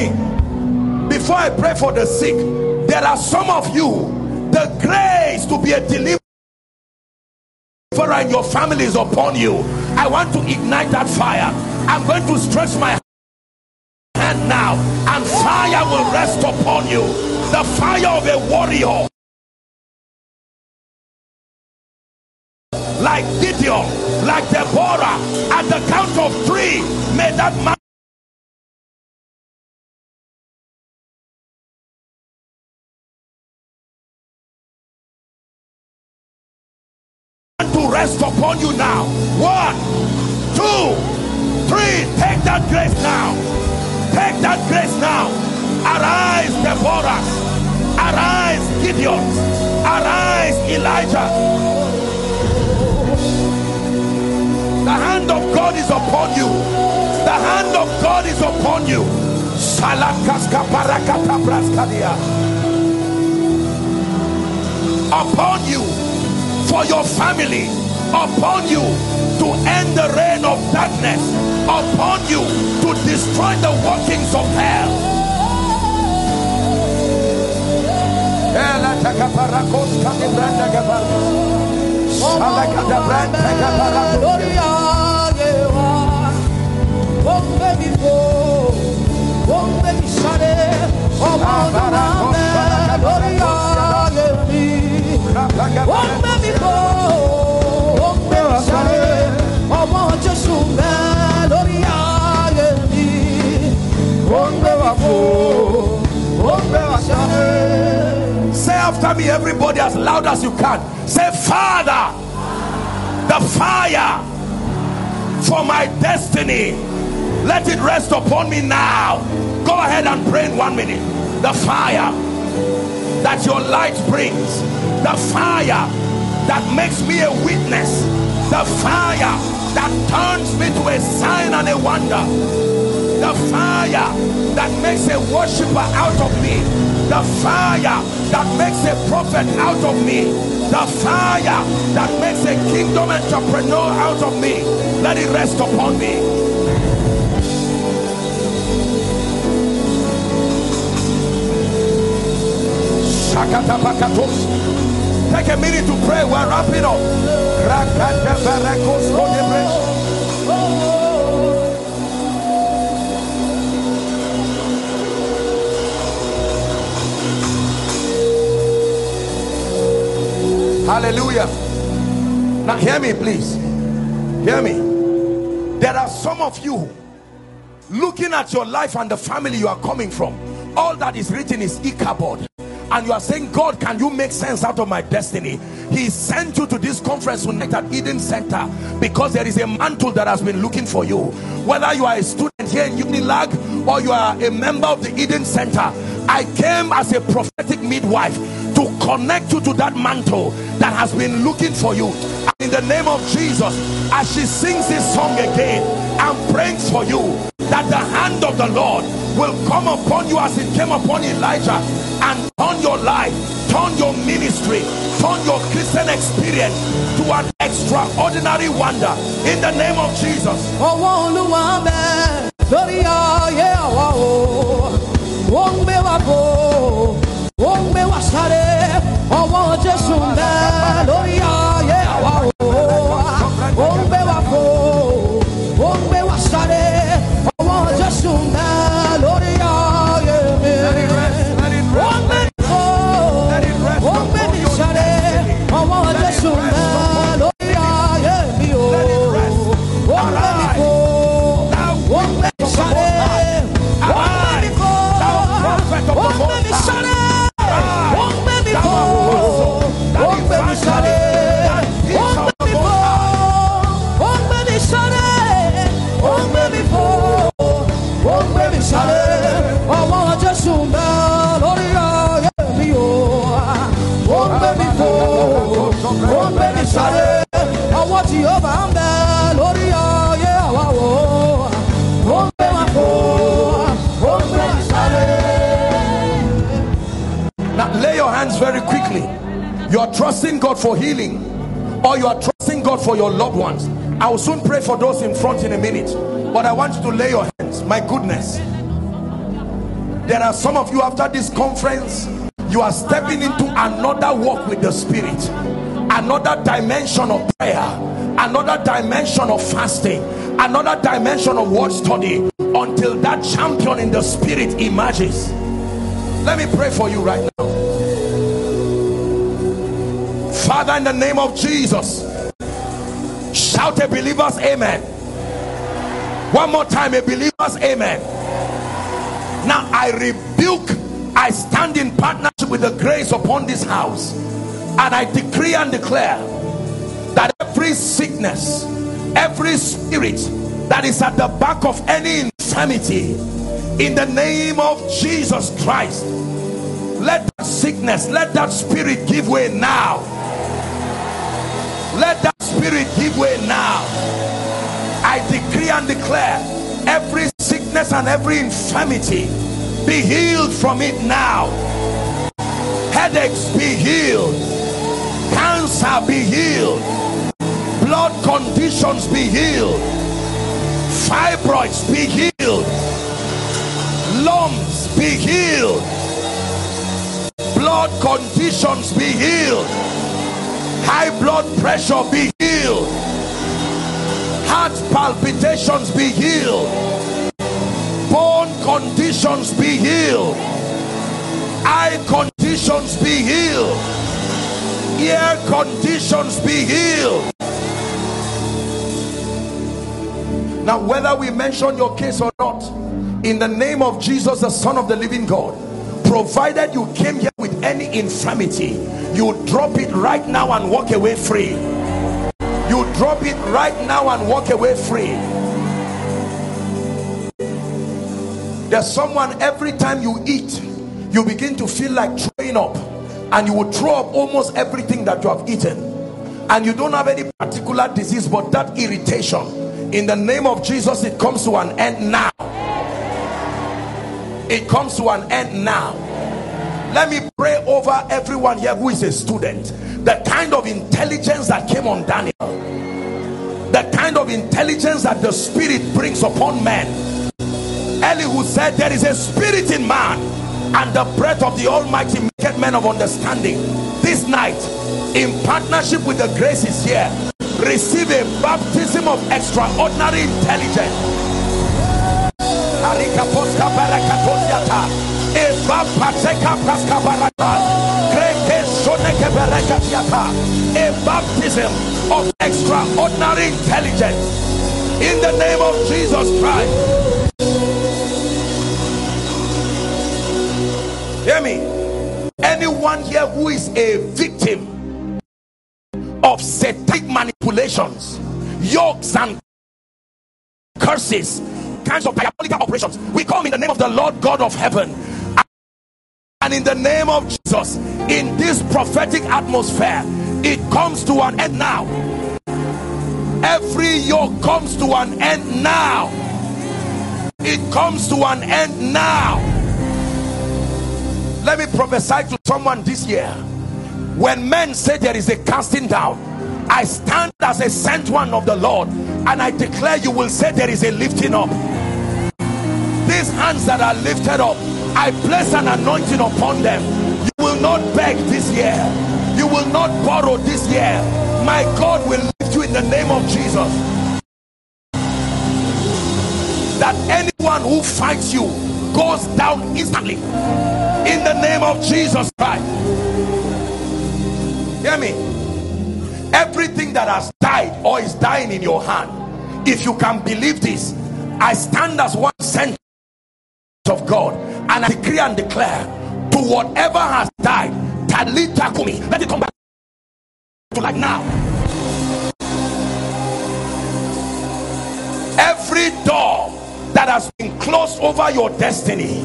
me. Before I pray for the sick, there are some of you the grace to be a deliverer and your family is upon you. I want to ignite that fire. I'm going to stretch my hand now, and fire will rest upon you. The fire of a warrior. like Gideon, like Deborah. At the count of three, may that man upon you now. One, two, three. Take that grace now. Take that grace now. Arise, Deborah. Arise, Gideon. Arise, Elijah. The hand of God is upon you. The hand of God is upon you. Upon you for your family, upon you to end the reign of darkness, upon you to destroy the workings of hell. Say after me, everybody, as loud as you can. Say, Father, the fire for my destiny, let it rest upon me now. Go ahead and pray in one minute. The fire that your light brings, the fire that makes me a witness, the fire that turns me to a sign and a wonder, the fire that makes a worshiper out of me, the fire that makes a prophet out of me, the fire that makes a kingdom entrepreneur out of me, let it rest upon me. Take a minute to pray. We're wrapping up. Hallelujah. Now, hear me, please. Hear me. There are some of you looking at your life and the family you are coming from. All that is written is Ichabod and you are saying god can you make sense out of my destiny he sent you to this conference tonight at eden center because there is a mantle that has been looking for you whether you are a student here in unilag or you are a member of the eden center i came as a prophetic midwife to connect you to that mantle that has been looking for you in the name of jesus as she sings this song again i'm praying for you that the hand of the lord will come upon you as it came upon elijah and turn your life, turn your ministry, turn your Christian experience to an extraordinary wonder in the name of Jesus. Trusting God for healing or you are trusting God for your loved ones I will soon pray for those in front in a minute. But I want you to lay your hands. My goodness. There are some of you after this conference you are stepping into another walk with the spirit. Another dimension of prayer. Another dimension of fasting. Another dimension of word study. Until that champion in the spirit emerges. Let me pray for you right now Father, in the name of Jesus, Shout a believer's amen. One more time, a believer's amen. Now I rebuke, I stand in partnership with the grace upon this house, and I decree and declare that every sickness, every spirit that is at the back of any infirmity, in the name of Jesus Christ, let that sickness, let that spirit give way now. Let that spirit give way now. I decree and declare every sickness and every infirmity be healed from it now. Headaches be healed. Cancer be healed. Blood conditions be healed. Fibroids be healed. Lumps be healed. Blood conditions be healed. High blood pressure be healed. Heart palpitations be healed. Bone conditions be healed. Eye conditions be healed. Ear conditions be healed. Now, whether we mention your case or not, in the name of Jesus, the Son of the living God, provided you came here with any infirmity, you drop it right now and walk away free. You drop it right now and walk away free. There's someone every time you eat, you begin to feel like throwing up, and you will throw up almost everything that you have eaten, and you don't have any particular disease, but that irritation in the name of Jesus it comes to an end now it comes to an end now. Let me pray over everyone here who is a student. The kind of intelligence that came on Daniel. The kind of intelligence that the spirit brings upon men. Elihu said there is a spirit in man and the breath of the almighty make men of understanding. This night in partnership with the graces here receive a baptism of extraordinary intelligence a baptism of extraordinary intelligence. In the name of Jesus Christ. Hear me. Anyone here who is a victim of satanic manipulations, yokes, and curses, kinds of diabolical operations. We come in the name of the Lord God of heaven and in the name of Jesus in this prophetic atmosphere. It comes to an end now. Every yoke comes to an end now. It comes to an end now. Let me prophesy to someone this year when men say there is a casting down I stand as a sent one of the Lord and I declare you will say there is a lifting up these hands that are lifted up I place an anointing upon them. You will not beg this year. You will not borrow this year. My God will lift you in the name of Jesus. That anyone who fights you goes down instantly in the name of Jesus Christ. Hear me. Everything that has died or is dying in your hand if you can believe this I stand as one sent of God. And I decree and declare to whatever has died Talita Kumi let it come back to like now. Every door that has been closed over your destiny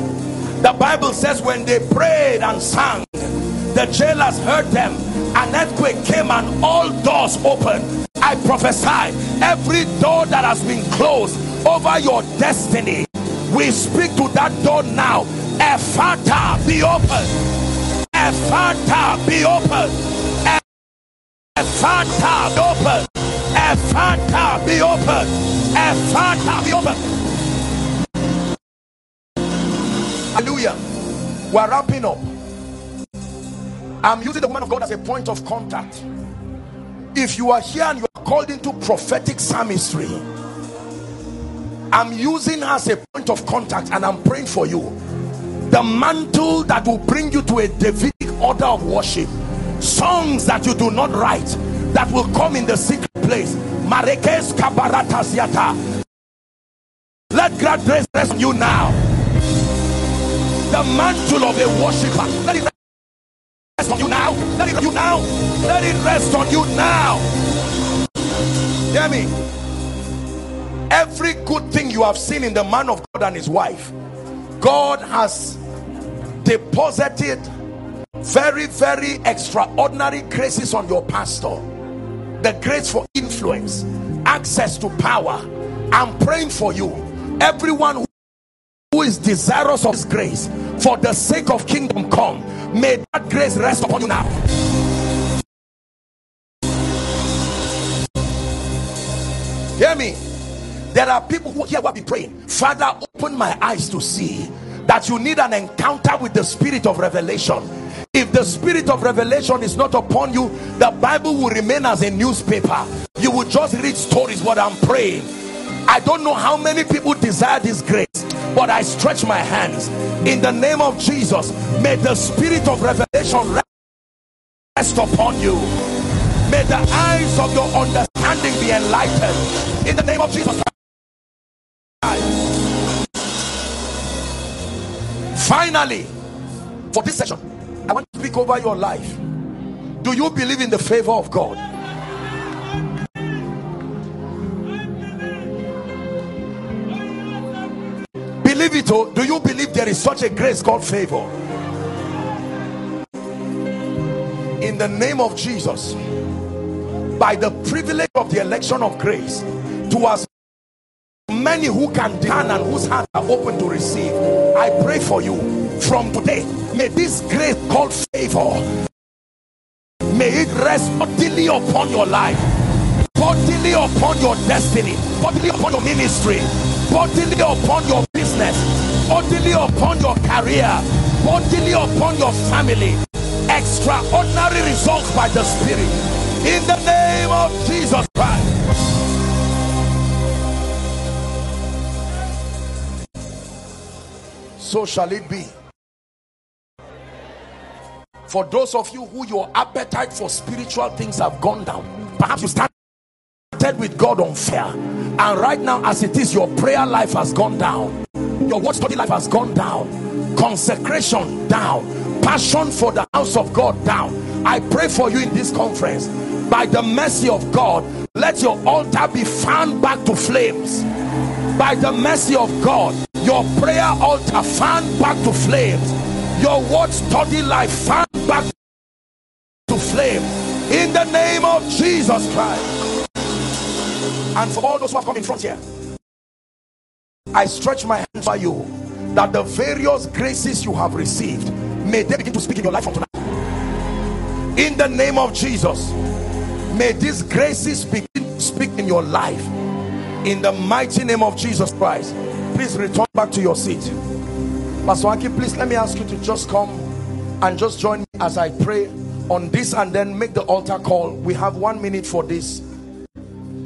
the Bible says when they prayed and sang the jailers heard them an earthquake came and all doors opened. I prophesy every door that has been closed over your destiny we speak to that door now. Ephphatha be open. Ephphatha be open. Ephphatha be open. Ephphatha be open. Ephphatha be open. Hallelujah. We're wrapping up. I'm using the woman of God as a point of contact. If you are here and you are called into prophetic psalmistry, I'm using her as a point of contact and I'm praying for you. The mantle that will bring you to a Davidic order of worship, songs that you do not write, that will come in the secret place. Marekes kabarataziata. Let God rest on you now. The mantle of a worshiper. Let it rest on you now. Let it rest you now. Let it rest on you now. Hear me. Every good thing you have seen in the man of God and his wife, God has deposited very, very extraordinary graces on your pastor. The grace for influence, access to power. I'm praying for you. Everyone who is desirous of this grace for the sake of kingdom come, may that grace rest upon you now. Hear me. There are people who here will be praying. Father, open my eyes to see that you need an encounter with the spirit of revelation. If the spirit of revelation is not upon you, the Bible will remain as a newspaper. You will just read stories. What I'm praying. I don't know how many people desire this grace, but I stretch my hands in the name of Jesus. May the spirit of revelation rest upon you. May the eyes of your understanding be enlightened in the name of Jesus. Finally, for this session, I want to speak over your life. Do you believe in the favor of God? Believe it, oh, do you believe there is such a grace called favor? In the name of Jesus, by the privilege of the election of grace, to as many who can turn and whose hearts are open to receive, I pray for you from today. May this grace called favor may it rest bodily upon your life, bodily upon your destiny, bodily upon your ministry, bodily upon your business, bodily upon your career, bodily upon your family. Extraordinary results by the Spirit in the name of Jesus Christ. So shall it be. For those of you who your appetite for spiritual things have gone down, perhaps you started with God unfair, and right now, as it is, your prayer life has gone down, your word study life has gone down, consecration down, passion for the house of God down. I pray for you in this conference by the mercy of God. Let your altar be fanned back to flames by the mercy of God. Your prayer altar fanned back to flames your word study life fan back to flame in the name of Jesus Christ. And for all those who have come in front here, I stretch my hands for you that the various graces you have received may they begin to speak in your life from tonight. In the name of Jesus, may these graces begin to speak in your life. In the mighty name of Jesus Christ, please return back to your seat. Pastor Akin, please let me ask you to just come and just join me as I pray on this and then make the altar call. We have one minute for this.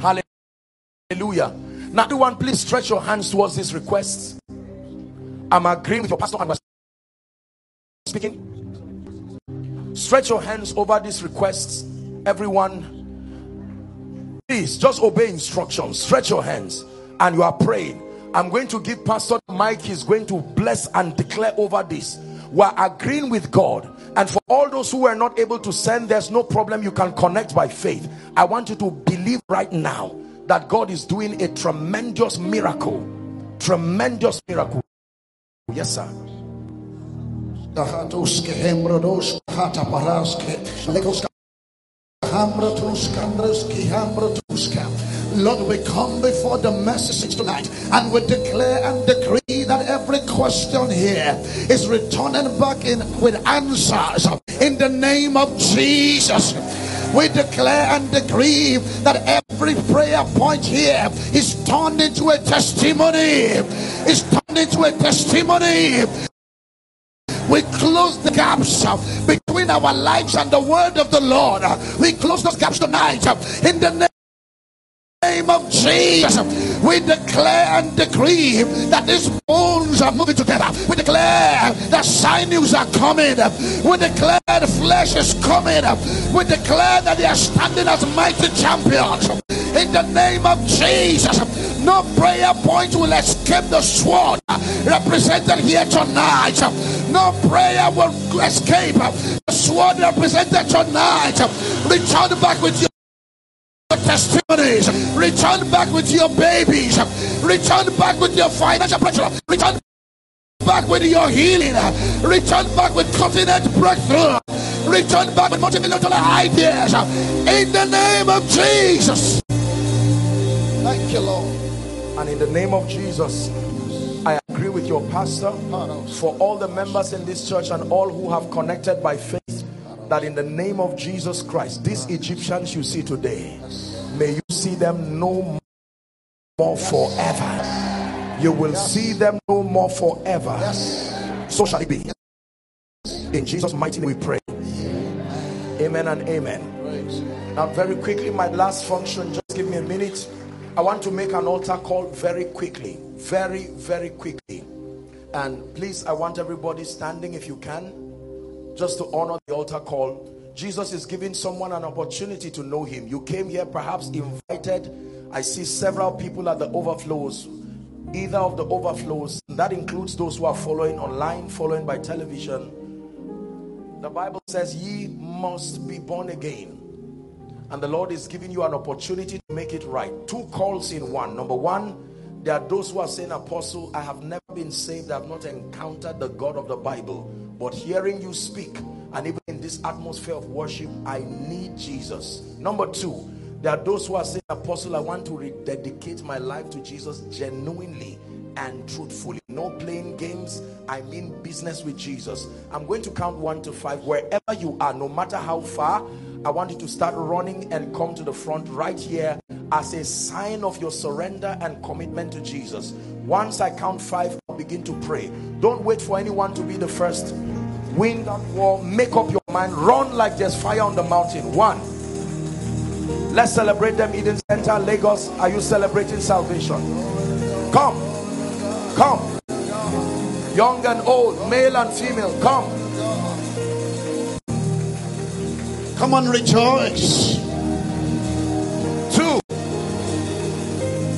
Hallelujah. Now, everyone, please stretch your hands towards this request. I'm agreeing with your pastor and speaking. Stretch your hands over these requests. Everyone, please just obey instructions. Stretch your hands and you are praying I'm going to give Pastor Mike, he's going to bless and declare over this. We're agreeing with God. And for all those who were not able to send, there's no problem. You can connect by faith. I want you to believe right now that God is doing a tremendous miracle. Tremendous miracle. Yes, sir. Lord, we come before the message tonight and we declare and decree that every question here is returning back in with answers in the name of Jesus. We declare and decree that every prayer point here is turned into a testimony. Is turned into a testimony we close the gaps uh, between our lives and the word of the Lord. Uh, we close those gaps tonight uh, in the name name of Jesus, we declare and decree that these bones are moving together. We declare that sinews are coming. We declare the flesh is coming. We declare that they are standing as mighty champions in the name of Jesus. No prayer point will escape the sword represented here tonight. No prayer will escape the sword represented tonight. Return back with your testimonies. Return back with your babies. Return back with your financial pressure. Return back with your healing. Return back with continent breakthrough. Return back with multi-million dollar ideas. In the name of Jesus. Thank you, Lord. And in the name of Jesus, I agree with your pastor for all the members in this church and all who have connected by faith that in the name of Jesus Christ, these Egyptians you see today, may you see them no more forever. You will see them no more forever. So shall it be. In Jesus' mighty name we pray. Amen and amen. Now, very quickly, my last function, just give me a minute. I want to make an altar call very quickly. Very, very quickly. And please, I want everybody standing if you can just to honor the altar call. Jesus is giving someone an opportunity to know him. You came here perhaps invited. I see several people at the overflows, either of the overflows. That includes those who are following online, following by television. The Bible says, Ye must be born again. And the Lord is giving you an opportunity to make it right. Two calls in one. Number one, there are those who are saying, Apostle, I have never been saved. I have not encountered the God of the Bible. But hearing you speak, and even in this atmosphere of worship, I need Jesus. Number two, there are those who are saying, Apostle, I want to rededicate my life to Jesus genuinely and truthfully. No playing games. I mean business with Jesus. I'm going to count one to five. Wherever you are, no matter how far, I want you to start running and come to the front right here as a sign of your surrender and commitment to Jesus. Once I count five, I'll begin to pray. Don't wait for anyone to be the first. Win that war, make up your mind, run like there's fire on the mountain. One. Let's celebrate them, Eden Center, Lagos. Are you celebrating salvation? Come, come, young and old, male and female, come. Come on, rejoice. Two,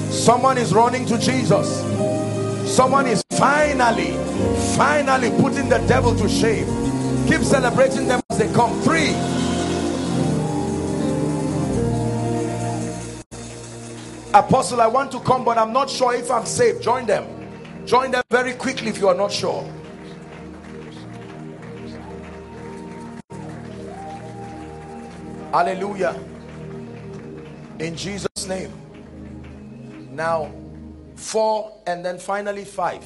someone is running to Jesus. Someone is finally, finally putting the devil to shame. Keep celebrating them as they come. Three, Apostle, I want to come, but I'm not sure if I'm safe. Join them. Join them very quickly if you are not sure. Hallelujah. In Jesus' name. Now, four and then finally five.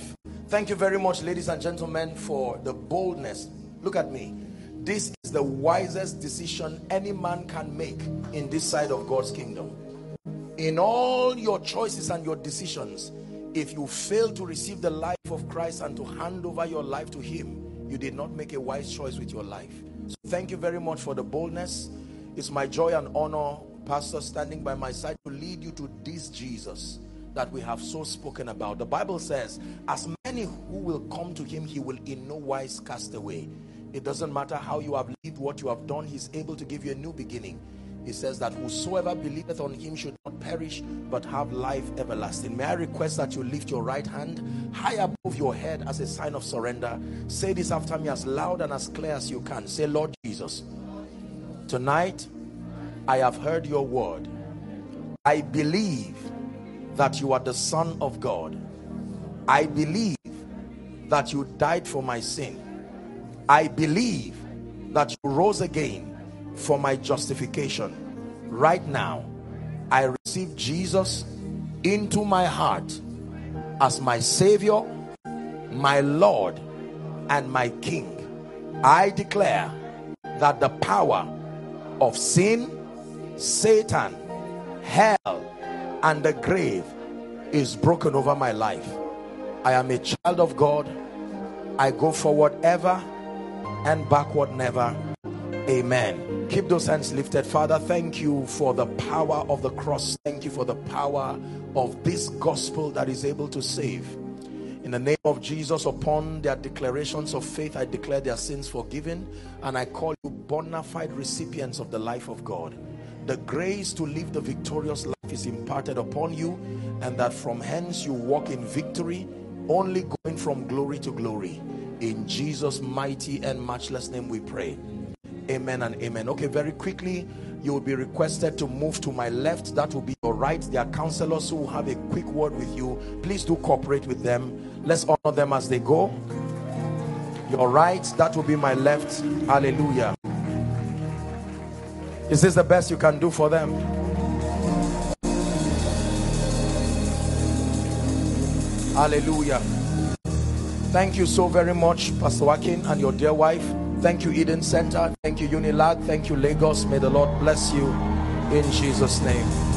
Thank you very much, ladies and gentlemen, for the boldness. Look at me. This is the wisest decision any man can make in this side of God's kingdom. In all your choices and your decisions, if you fail to receive the life of Christ and to hand over your life to Him, you did not make a wise choice with your life. So thank you very much for the boldness. It's my joy and honor, Pastor, standing by my side to lead you to this Jesus that we have so spoken about. The Bible says, as many who will come to him, he will in no wise cast away. It doesn't matter how you have lived, what you have done, he's able to give you a new beginning. He says that whosoever believeth on him should not perish, but have life everlasting. May I request that you lift your right hand high above your head as a sign of surrender. Say this after me as loud and as clear as you can. Say, Lord Jesus, Tonight, I have heard your word. I believe that you are the Son of God. I believe that you died for my sin. I believe that you rose again for my justification. Right now, I receive Jesus into my heart as my Savior, my Lord, and my King. I declare that the power of sin, Satan, hell, and the grave is broken over my life. I am a child of God. I go forward ever and backward never. Amen. Keep those hands lifted. Father, thank you for the power of the cross. Thank you for the power of this gospel that is able to save. In the name of Jesus, upon their declarations of faith, I declare their sins forgiven and I call you bona fide recipients of the life of God. The grace to live the victorious life is imparted upon you and that from hence you walk in victory only going from glory to glory. In jesus mighty and matchless name we pray. Amen and amen. Okay very quickly you will be requested to move to my left. That will be your right. There are counselors who will have a quick word with you. Please do cooperate with them. Let's honor them as they go. Your right that will be my left. Hallelujah. Is this the best you can do for them? Hallelujah. Thank you so very much pastor Joaquin and your dear wife thank you eden center. Thank you unilag thank you lagos. May the lord bless you in jesus name